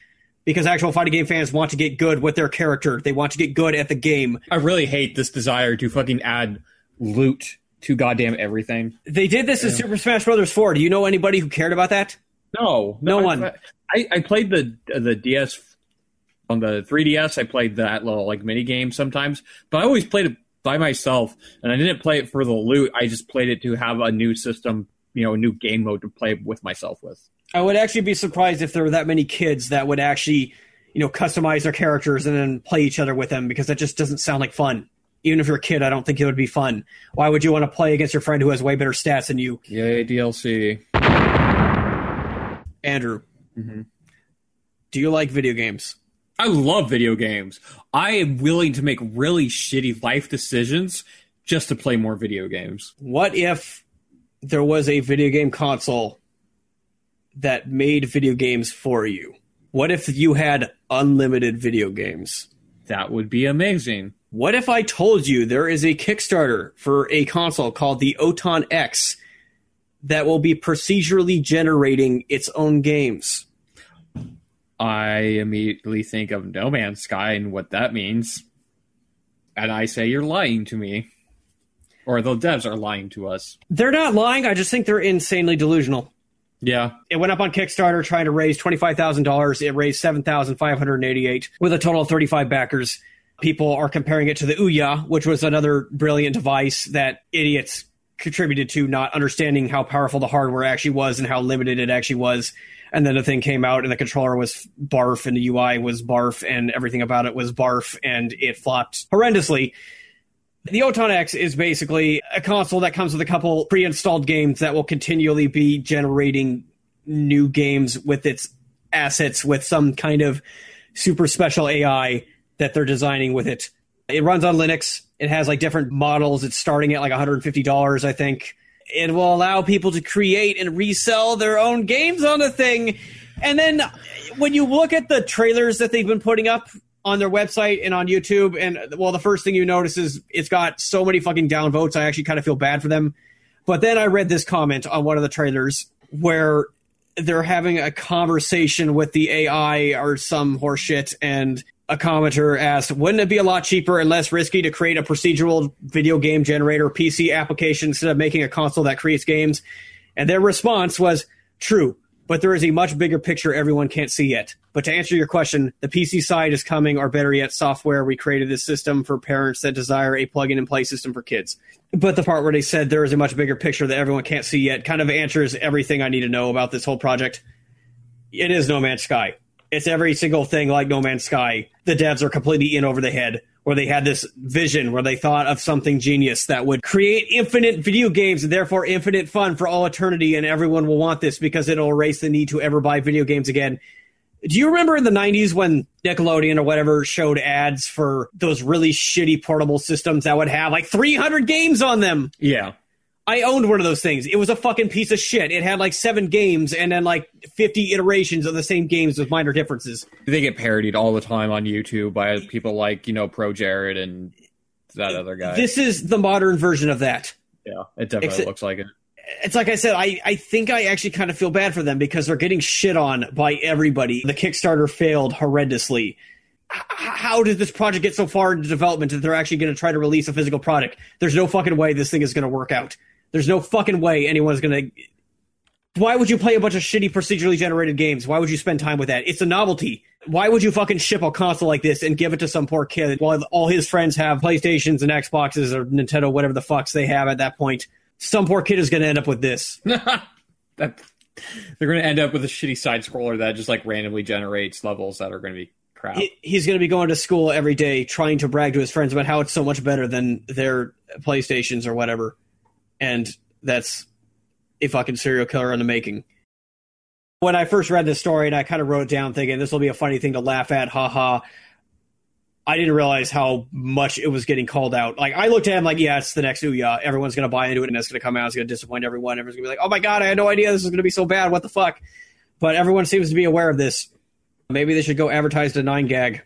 [SPEAKER 2] because actual fighting game fans want to get good with their character. They want to get good at the game.
[SPEAKER 1] I really hate this desire to fucking add loot to goddamn everything.
[SPEAKER 2] They did this in Super Smash Brothers 4. Do you know anybody who cared about that?
[SPEAKER 1] No,
[SPEAKER 2] No
[SPEAKER 1] I-
[SPEAKER 2] one.
[SPEAKER 1] I, I played the the DS on the 3DS. I played that little like mini game sometimes, but I always played it by myself, and I didn't play it for the loot. I just played it to have a new system, you know, a new game mode to play with myself with.
[SPEAKER 2] I would actually be surprised if there were that many kids that would actually, you know, customize their characters and then play each other with them because that just doesn't sound like fun. Even if you're a kid, I don't think it would be fun. Why would you want to play against your friend who has way better stats than you?
[SPEAKER 1] Yay, DLC.
[SPEAKER 2] Andrew,
[SPEAKER 1] Mhm.
[SPEAKER 2] do you like video games?
[SPEAKER 1] I love video games. I am willing to make really shitty life decisions just to play more video games.
[SPEAKER 2] What if there was a video game console that made video games for you? What if you had unlimited video games?
[SPEAKER 1] That would be amazing.
[SPEAKER 2] What if I told you there is a Kickstarter for a console called the Oton X that will be procedurally generating its own games?
[SPEAKER 1] I immediately think of No Man's Sky and what that means. And I say you're lying to me. Or the devs are lying to us.
[SPEAKER 2] They're not lying. I just think they're insanely delusional.
[SPEAKER 1] Yeah.
[SPEAKER 2] It went up on Kickstarter trying to raise $25,000. It raised 7,588 with a total of 35 backers. People are comparing it to the Ouya, which was another brilliant device that idiots contributed to not understanding how powerful the hardware actually was and how limited it actually was. And then the thing came out and the controller was barf and the UI was barf and everything about it was barf and it flopped horrendously. The Oton X is basically a console that comes with a couple pre-installed games that will continually be generating new games with its assets with some kind of super special AI that they're designing with it. It runs on Linux. It has like different models. It's starting at like $150, I think. It will allow people to create and resell their own games on the thing. And then when you look at the trailers that they've been putting up on their website and on YouTube, and well, the first thing you notice is it's got so many fucking downvotes. I actually kind of feel bad for them. But then I read this comment on one of the trailers where they're having a conversation with the AI or some horseshit, and a commenter asked, "Wouldn't it be a lot cheaper and less risky to create a procedural video game generator PC application instead of making a console that creates games?" And their response was, "True, but there is a much bigger picture everyone can't see yet." But to answer your question, the PC side is coming, or better yet, software. We created this system for parents that desire a plug-in and play system for kids. But the part where they said there is a much bigger picture that everyone can't see yet kind of answers everything I need to know about this whole project. It is No Man's Sky. It's every single thing like No Man's Sky. The devs are completely in over the head, where they had this vision where they thought of something genius that would create infinite video games and therefore infinite fun for all eternity, and everyone will want this because it'll erase the need to ever buy video games again. Do you remember in the 90s when Nickelodeon or whatever showed ads for those really shitty portable systems that would have like 300 games on them?
[SPEAKER 1] Yeah.
[SPEAKER 2] I owned one of those things. It was a fucking piece of shit. It had like seven games and then like 50 iterations of the same games with minor differences.
[SPEAKER 1] They get parodied all the time on YouTube by people like, you know, ProJared and that other guy.
[SPEAKER 2] This is the modern version of that.
[SPEAKER 1] yeah, it definitely
[SPEAKER 2] Except-
[SPEAKER 1] looks like it.
[SPEAKER 2] It's like I said, I, I think I actually kind of feel bad for them because they're getting shit on by everybody. The Kickstarter failed horrendously. How did this project get so far into development that they're actually going to try to release a physical product? There's no fucking way this thing is going to work out. There's no fucking way anyone's going to. Why would you play a bunch of shitty procedurally generated games? Why would you spend time with that? It's a novelty. Why would you fucking ship a console like this and give it to some poor kid while all his friends have PlayStations and Xboxes or Nintendo, whatever the fucks they have at that point? Some poor kid is going to end up with this.
[SPEAKER 1] that they're going to end up with a shitty side scroller that just like randomly generates levels that are going to be crap.
[SPEAKER 2] he, he's going to be going to school every day trying to brag to his friends about how it's so much better than their PlayStations or whatever. And that's a fucking serial killer in the making. When I first read this story and I kind of wrote it down thinking this will be a funny thing to laugh at, haha. I didn't realize how much it was getting called out. Like I looked at him like, yeah, it's the next Ouya. Everyone's gonna buy into it and it's gonna come out. It's gonna disappoint everyone. Everyone's gonna be like, oh my god, I had no idea this was gonna be so bad. What the fuck? But everyone seems to be aware of this. Maybe they should go advertise to 9gag.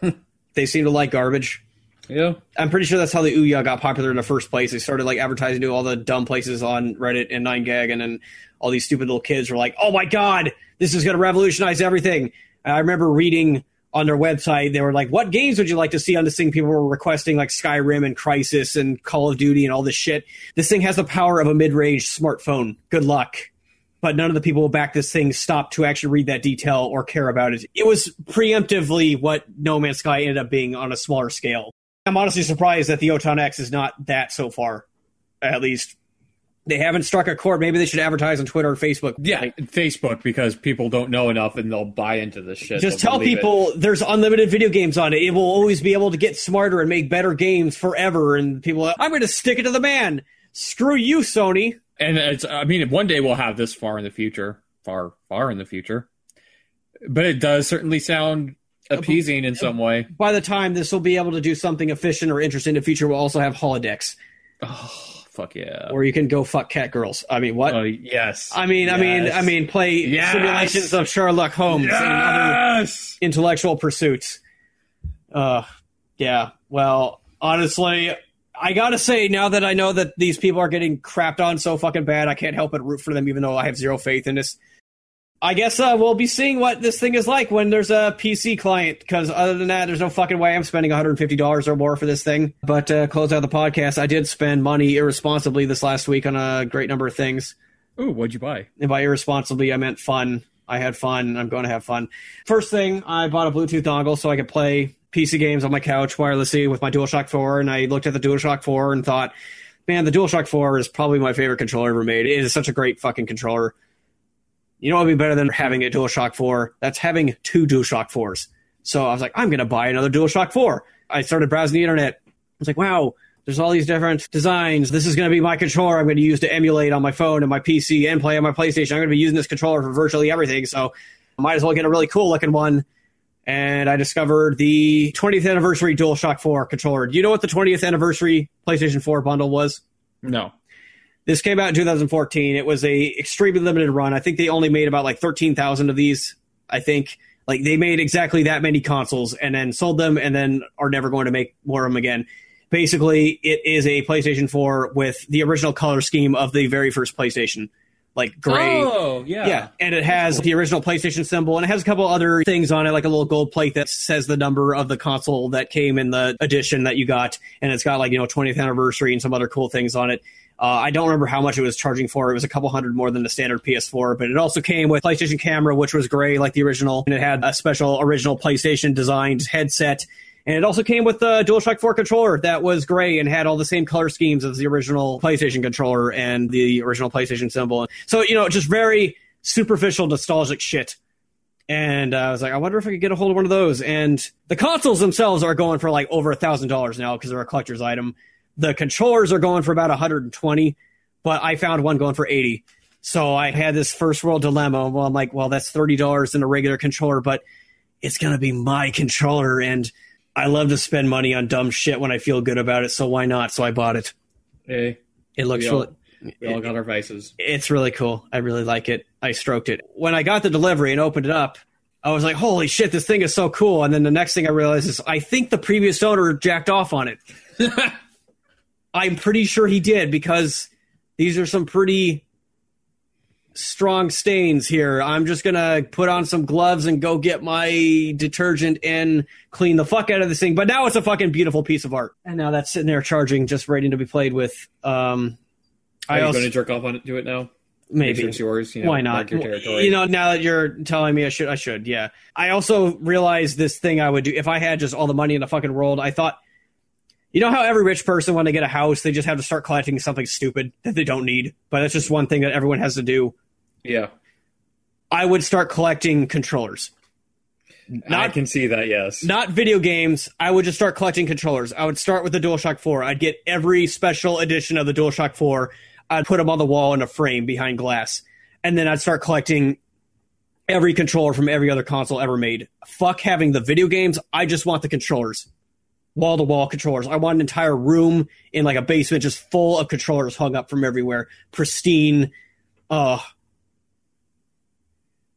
[SPEAKER 2] they seem to like garbage.
[SPEAKER 1] Yeah.
[SPEAKER 2] I'm pretty sure that's how the Ouya got popular in the first place. They started like advertising to all the dumb places on Reddit and 9gag, and then all these stupid little kids were like, "Oh my god, this is going to revolutionize everything." And I remember reading on their website, they were like, "What games would you like to see on this thing?" People were requesting like Skyrim and Crysis and Call of Duty and all this shit. This thing has the power of a mid-range smartphone. Good luck. But none of the people who backed this thing stopped to actually read that detail or care about it. It was preemptively what No Man's Sky ended up being on a smaller scale. I'm honestly surprised that the Oton X is not that so far. At least they haven't struck a chord. Maybe they should advertise on Twitter or Facebook.
[SPEAKER 1] Yeah,
[SPEAKER 2] Like,
[SPEAKER 1] Facebook because people don't know enough and they'll buy into this shit.
[SPEAKER 2] just
[SPEAKER 1] They'll
[SPEAKER 2] tell
[SPEAKER 1] believe it.
[SPEAKER 2] people there's unlimited video games on it. It will always be able to get smarter and make better games forever. And people, are, I'm going to stick it to the man. Screw you, Sony.
[SPEAKER 1] And it's, I mean, one day we'll have this far in the future, far, far in the future. But it does certainly sound appeasing in some way.
[SPEAKER 2] By the time this will be able to do something efficient or interesting in the future, we'll also have holodecks
[SPEAKER 1] Oh, fuck yeah.
[SPEAKER 2] Or you can go fuck cat girls. I mean, what?
[SPEAKER 1] Oh, yes.
[SPEAKER 2] I mean, I mean, I mean, play
[SPEAKER 1] Yes.
[SPEAKER 2] simulations of Sherlock Holmes and other intellectual pursuits. Uh, yeah. Well, honestly, I gotta say, now that I know that these people are getting crapped on so fucking bad, I can't help but root for them, even though I have zero faith in this. I guess uh, we'll be seeing what this thing is like when there's a PC client, because other than that, there's no fucking way I'm spending $150 or more for this thing. But uh, close out the podcast, I did spend money irresponsibly this last week on a great number of things.
[SPEAKER 1] Ooh, what'd you buy?
[SPEAKER 2] And by irresponsibly, I meant fun. I had fun. I'm going to have fun. First thing, I bought a Bluetooth dongle so I could play PC games on my couch wirelessly with my DualShock 4. And I looked at the DualShock 4 and thought, man, the DualShock 4 is probably my favorite controller ever made. It is such a great fucking controller. You know what would be better than having a DualShock 4? That's having two DualShock 4s. So I was like, I'm going to buy another DualShock 4. I started browsing the internet. I was like, wow, there's all these different designs. This is going to be my controller I'm going to use to emulate on my phone and my PC and play on my PlayStation. I'm going to be using this controller for virtually everything. So I might as well get a really cool looking one. And I discovered the 20th anniversary DualShock 4 controller. Do you know what the 20th anniversary PlayStation 4 bundle was?
[SPEAKER 1] No.
[SPEAKER 2] This came out in 2014. It was a extremely limited run. I think they only made about like 13,000 of these. I think like they made exactly that many consoles and then sold them and then are never going to make more of them again. Basically, it is a PlayStation 4 with the original color scheme of the very first PlayStation, like gray.
[SPEAKER 1] Oh, yeah.
[SPEAKER 2] Yeah, and it has the original PlayStation symbol, and it has a couple other things on it, like a little gold plate that says the number of the console that came in the edition that you got, and it's got like you know 20th anniversary and some other cool things on it. Uh, I don't remember how much it was charging for. It was a couple hundred more than the standard PS4, but it also came with PlayStation camera, which was gray like the original, and it had a special original PlayStation designed headset. And it also came with the DualShock 4 controller that was gray and had all the same color schemes as the original PlayStation controller and the original PlayStation symbol. So, you know, just very superficial, nostalgic shit. And uh, I was like, I wonder if I could get a hold of one of those. And the consoles themselves are going for like over a thousand dollars now because they're a collector's item. The controllers are going for about 120, but I found one going for 80. So I had this first world dilemma. Well, I'm like, well, that's $30 in a regular controller, but it's going to be my controller. And I love to spend money on dumb shit when I feel good about it. So why not? So I bought it.
[SPEAKER 1] Hey,
[SPEAKER 2] It looks
[SPEAKER 1] we all,
[SPEAKER 2] really,
[SPEAKER 1] we all got our vices.
[SPEAKER 2] it's really cool. I really like it. I stroked it. When I got the delivery and opened it up, I was like, holy shit, this thing is so cool. And then the next thing I realized is I think the previous owner jacked off on it. I'm pretty sure he did because these are some pretty strong stains here. I'm just going to put on some gloves and go get my detergent and clean the fuck out of this thing. But now it's a fucking beautiful piece of art. And now that's sitting there charging, just waiting to be played with. Um,
[SPEAKER 1] Are
[SPEAKER 2] I
[SPEAKER 1] you
[SPEAKER 2] also,
[SPEAKER 1] going to jerk off on it, do it now?
[SPEAKER 2] Maybe
[SPEAKER 1] sure it's yours. You know,
[SPEAKER 2] why not?
[SPEAKER 1] your territory.
[SPEAKER 2] You know, now that you're telling me I should, I should. Yeah. I also realized this thing I would do if I had just all the money in the fucking world. I thought, you know how every rich person when they get a house, they just have to start collecting something stupid that they don't need, but that's just one thing that everyone has to do.
[SPEAKER 1] yeah.
[SPEAKER 2] I would start collecting controllers.
[SPEAKER 1] I can see that. Yes.
[SPEAKER 2] not video games. I would just start collecting controllers. I would start with the DualShock 4. I'd get every special edition of the DualShock 4. I'd put them on the wall in a frame behind glass, and then I'd start collecting every controller from every other console ever made. Fuck having the video games. I just want the controllers. Wall to wall controllers. I want an entire room in like a basement just full of controllers hung up from everywhere. Pristine. Uh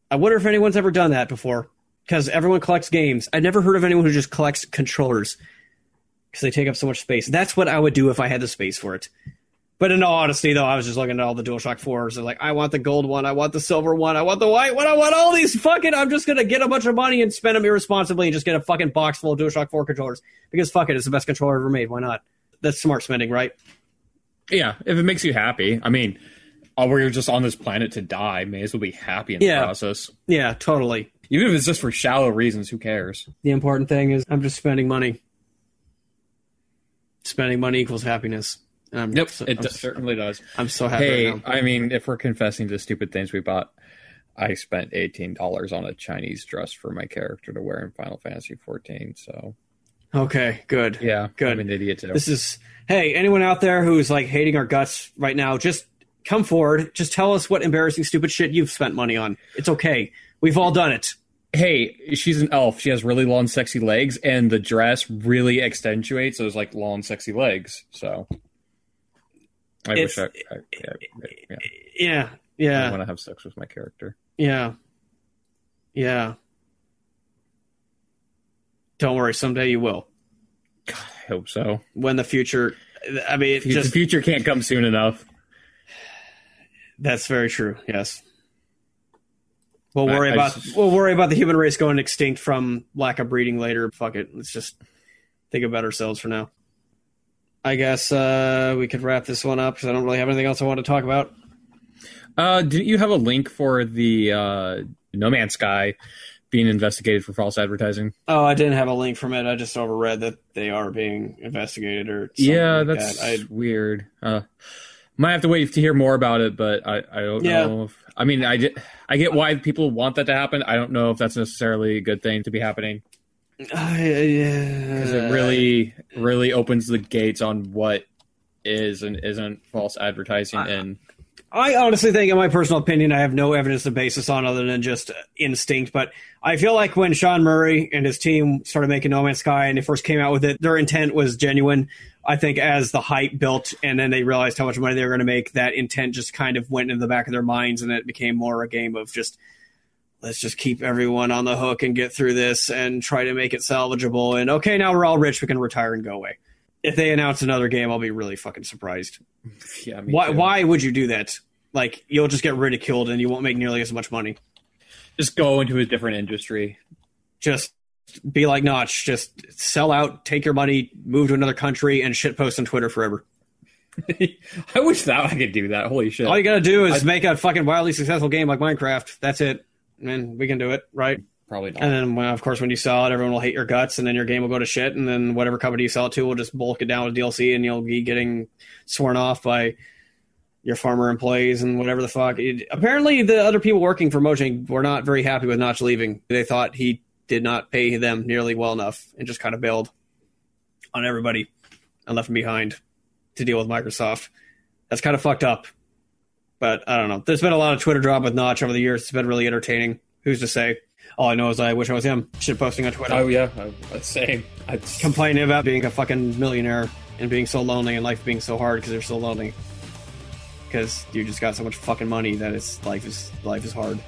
[SPEAKER 2] I wonder if anyone's ever done that before. Because everyone collects games. I never heard of anyone who just collects controllers. Because they take up so much space. That's what I would do if I had the space for it. But in all honesty, though, I was just looking at all the DualShock 4s and like, I want the gold one, I want the silver one, I want the white one, I want all these fucking. I'm just gonna get a bunch of money and spend them irresponsibly and just get a fucking box full of DualShock 4 controllers because fuck it, it's the best controller ever made. Why not? That's smart spending, right?
[SPEAKER 1] Yeah, if it makes you happy. I mean, oh, we're just on this planet to die. May as well be happy in
[SPEAKER 2] Yeah.
[SPEAKER 1] the process.
[SPEAKER 2] Yeah, totally.
[SPEAKER 1] Even if it's just for shallow reasons, who cares?
[SPEAKER 2] The important thing is I'm just spending money. Spending money equals happiness. And I'm
[SPEAKER 1] Yep,
[SPEAKER 2] so,
[SPEAKER 1] it
[SPEAKER 2] I'm,
[SPEAKER 1] certainly does.
[SPEAKER 2] I'm so happy
[SPEAKER 1] Hey,
[SPEAKER 2] right.
[SPEAKER 1] I mean, if we're confessing to stupid things we bought, I spent eighteen dollars on a Chinese dress for my character to wear in Final Fantasy fourteen. So
[SPEAKER 2] Okay, good.
[SPEAKER 1] yeah,
[SPEAKER 2] Good.
[SPEAKER 1] I'm an idiot too.
[SPEAKER 2] This is hey, anyone out there who's like hating our guts right now, just come forward. Just tell us what embarrassing, stupid shit you've spent money on. It's okay. We've all done it.
[SPEAKER 1] hey, she's an elf. She has really long, sexy legs, and the dress really accentuates those like long, sexy legs. So I
[SPEAKER 2] It's-
[SPEAKER 1] wish I, I, yeah, yeah,
[SPEAKER 2] Yeah,
[SPEAKER 1] I want to have sex with my character.
[SPEAKER 2] yeah, yeah. Don't worry, someday you will.
[SPEAKER 1] God, I hope so.
[SPEAKER 2] When the future, I mean,
[SPEAKER 1] the
[SPEAKER 2] just
[SPEAKER 1] future can't come soon enough.
[SPEAKER 2] that's very true. Yes. We'll
[SPEAKER 1] I-
[SPEAKER 2] worry
[SPEAKER 1] I
[SPEAKER 2] about
[SPEAKER 1] just-
[SPEAKER 2] we'll worry about the human race going extinct from lack of breeding later. Fuck it. Let's just think about ourselves for now. I guess uh, we could wrap this one up because I don't really have anything else I want to talk about.
[SPEAKER 1] Uh, didn't you have a link for the uh, No Man's Sky being investigated for false advertising?
[SPEAKER 2] Oh, I didn't have a link from it. I just overread that they are being investigated or something
[SPEAKER 1] yeah,
[SPEAKER 2] like
[SPEAKER 1] that's
[SPEAKER 2] that. I,
[SPEAKER 1] weird. Uh, might have to wait to hear more about it, but I, I don't
[SPEAKER 2] Yeah.
[SPEAKER 1] know. If, I mean, I I get why people want that to happen. I don't know if that's necessarily a good thing to be happening because
[SPEAKER 2] uh,
[SPEAKER 1] it really, really opens the gates on what is and isn't false advertising.
[SPEAKER 2] I-
[SPEAKER 1] and
[SPEAKER 2] I honestly think, in my personal opinion, I have no evidence to base this on other than just instinct. But I feel like when Sean Murray and his team started making No Man's Sky and they first came out with it, their intent was genuine. I think as the hype built and then they realized how much money they were going to make, that intent just kind of went into the back of their minds and it became more a game of just let's just keep everyone on the hook and get through this and try to make it salvageable. And okay, now we're all rich, we can retire and go away. If they announce another game, I'll be really fucking surprised.
[SPEAKER 1] yeah,
[SPEAKER 2] Why?
[SPEAKER 1] too.
[SPEAKER 2] Why would you do that? Like you'll just get ridiculed and you won't make nearly as much money.
[SPEAKER 1] just go into a different industry?
[SPEAKER 2] Just be like Notch. Just sell out, take your money, move to another country, and shit post on Twitter forever.
[SPEAKER 1] I wish that I could do that. Holy shit!
[SPEAKER 2] All you gotta do is
[SPEAKER 1] I-
[SPEAKER 2] make a fucking wildly successful game like Minecraft. That's it. And we can do it, right?
[SPEAKER 1] Probably not.
[SPEAKER 2] And then, well, of course, when you sell it, everyone will hate your guts, and then your game will go to shit. And then whatever company you sell it to will just bulk it down with DLC, and you'll be getting sworn off by your farmer employees and whatever the fuck. It, apparently, the other people working for Mojang were not very happy with Notch leaving. They thought he did not pay them nearly well enough, and just kind of bailed on everybody and left them behind to deal with Microsoft. That's kind of fucked up. But I don't know. There's been a lot of Twitter drama with Notch over the years. It's been really entertaining. Who's to say? All I know is I wish I was him. Shit posting on Twitter,
[SPEAKER 1] oh yeah, same. I,
[SPEAKER 2] complaining about being a fucking millionaire and being so lonely and life being so hard because they're so lonely. Because you just got so much fucking money that it's life is life is hard.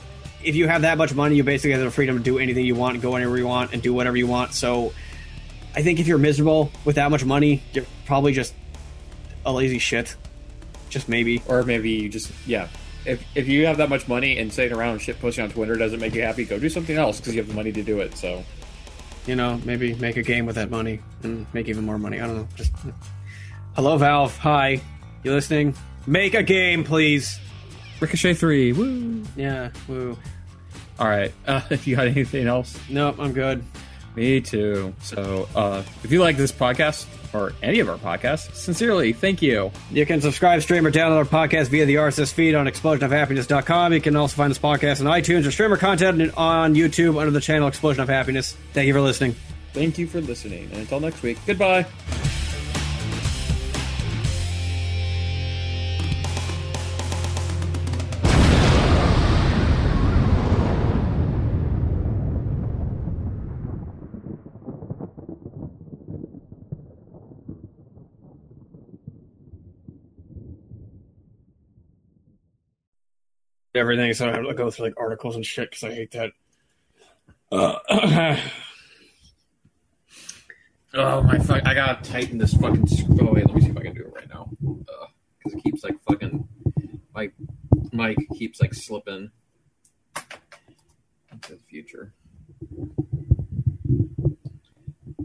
[SPEAKER 2] If you have that much money, you basically have the freedom to do anything you want, go anywhere you want, and do whatever you want. So, I think if you're miserable with that much money, you're probably just a lazy shit. Just maybe.
[SPEAKER 1] or maybe you just yeah. If if you have that much money and sitting around shit posting on Twitter doesn't make you happy, go do something else because you have the money to do it. So
[SPEAKER 2] you know, maybe make a game with that money and make even more money. I don't know. Just hello, Valve. Hi, you listening? Make a game, please.
[SPEAKER 1] Ricochet three, woo!
[SPEAKER 2] Yeah. Woo.
[SPEAKER 1] All right, uh, if you got anything else?
[SPEAKER 2] Nope, I'm good.
[SPEAKER 1] Me too. So, uh, if you like this podcast or any of our podcasts, sincerely, thank you.
[SPEAKER 2] You can subscribe, stream, or download our podcast via the RSS feed on explosionofhappiness.com. You can also find this podcast on iTunes or streamer content on YouTube under the channel Explosion of Happiness. Thank you for listening.
[SPEAKER 1] Thank you for listening. And until next week, goodbye.
[SPEAKER 2] Everything, so I have to go through like articles and shit because I hate that. Uh,
[SPEAKER 1] Oh my fuck! I gotta tighten this fucking. Oh wait, let me see if I can do it right now. Because it keeps like fucking. My mic keeps like slipping into the future.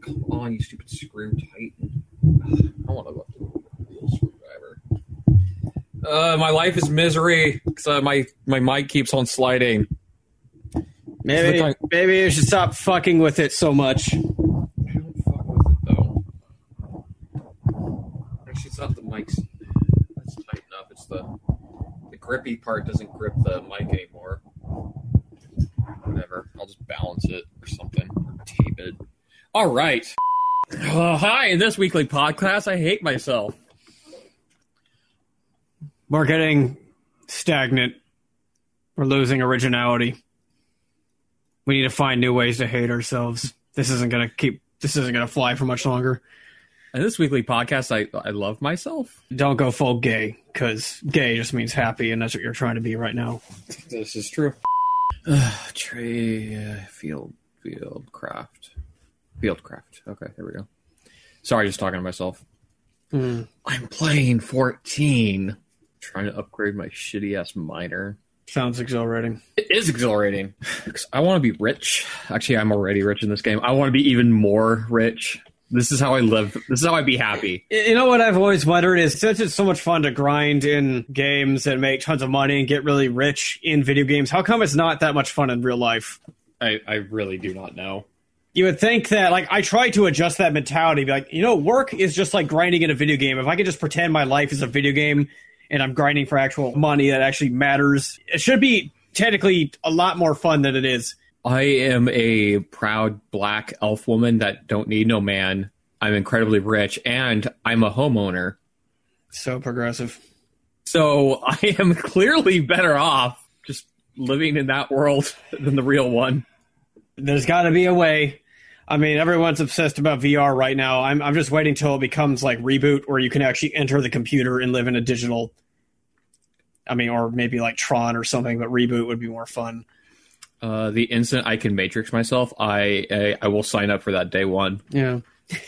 [SPEAKER 1] Come on, you stupid screw tighten. I want to go to a screwdriver. Uh, my life is misery because uh, my my mic keeps on sliding.
[SPEAKER 2] maybe, maybe you should stop fucking with it so much.
[SPEAKER 1] I don't fuck with it though. Actually, it's not the mics. Let's tighten up. It's the the grippy part doesn't grip the mic anymore. Whatever. I'll just balance it or something or tape it. All right. Uh, hi. In this weekly podcast, I hate myself.
[SPEAKER 2] We're getting stagnant. We're losing originality. We need to find new ways to hate ourselves. This isn't gonna keep. This isn't gonna fly for much longer.
[SPEAKER 1] In this weekly podcast, I I love myself.
[SPEAKER 2] Don't go full gay, because gay just means happy, and that's what you're trying to be right now.
[SPEAKER 1] This is true. Tree uh, field field craft field craft. Okay, here we go. Sorry, just talking to myself.
[SPEAKER 2] Hmm.
[SPEAKER 1] I'm playing 14. Trying to upgrade my shitty ass miner.
[SPEAKER 2] Sounds exhilarating.
[SPEAKER 1] It is exhilarating. I want to be rich. Actually, I'm already rich in this game. I want to be even more rich. This is how I live. This is how I be happy.
[SPEAKER 2] You know what I've always wondered is since it's so much fun to grind in games and make tons of money and get really rich in video games, how come it's not that much fun in real life?
[SPEAKER 1] I, I really do not know.
[SPEAKER 2] You would think that, like, I try to adjust that mentality. Be like, you know, work is just like grinding in a video game. If I could just pretend my life is a video game and I'm grinding for actual money that actually matters, it should be technically a lot more fun than it is.
[SPEAKER 1] I am a proud black elf woman that don't need no man. I'm incredibly rich and I'm a homeowner.
[SPEAKER 2] So progressive.
[SPEAKER 1] So I am clearly better off just living in that world than the real one.
[SPEAKER 2] There's got to be a way. I mean, everyone's obsessed about VR right now. I'm I'm just waiting till it becomes like reboot, where you can actually enter the computer and live in a digital. I mean, or maybe like Tron or something, but reboot would be more fun.
[SPEAKER 1] Uh, the instant I can matrix myself, I, I I will sign up for that day one.
[SPEAKER 2] Yeah.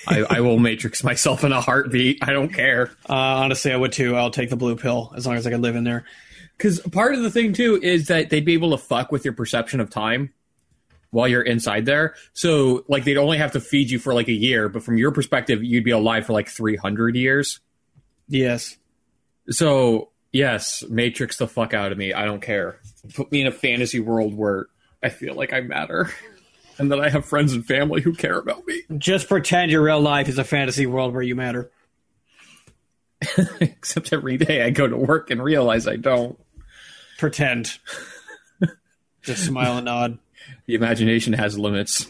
[SPEAKER 1] I, I will matrix myself in a heartbeat. I don't care.
[SPEAKER 2] Uh, honestly, I would too. I'll take the blue pill as long as I can live in there.
[SPEAKER 1] Because part of the thing too is that they'd be able to fuck with your perception of time while you're inside there. So like they'd only have to feed you for like a year, but from your perspective, you'd be alive for like 300 years.
[SPEAKER 2] Yes.
[SPEAKER 1] So yes, matrix the fuck out of me. I don't care. Put me in a fantasy world where I feel like I matter. And that I have friends and family who care about me.
[SPEAKER 2] Just pretend your real life is a fantasy world where you matter.
[SPEAKER 1] Except every day I go to work and realize I don't.
[SPEAKER 2] Pretend. Just smile and nod.
[SPEAKER 1] The imagination has limits.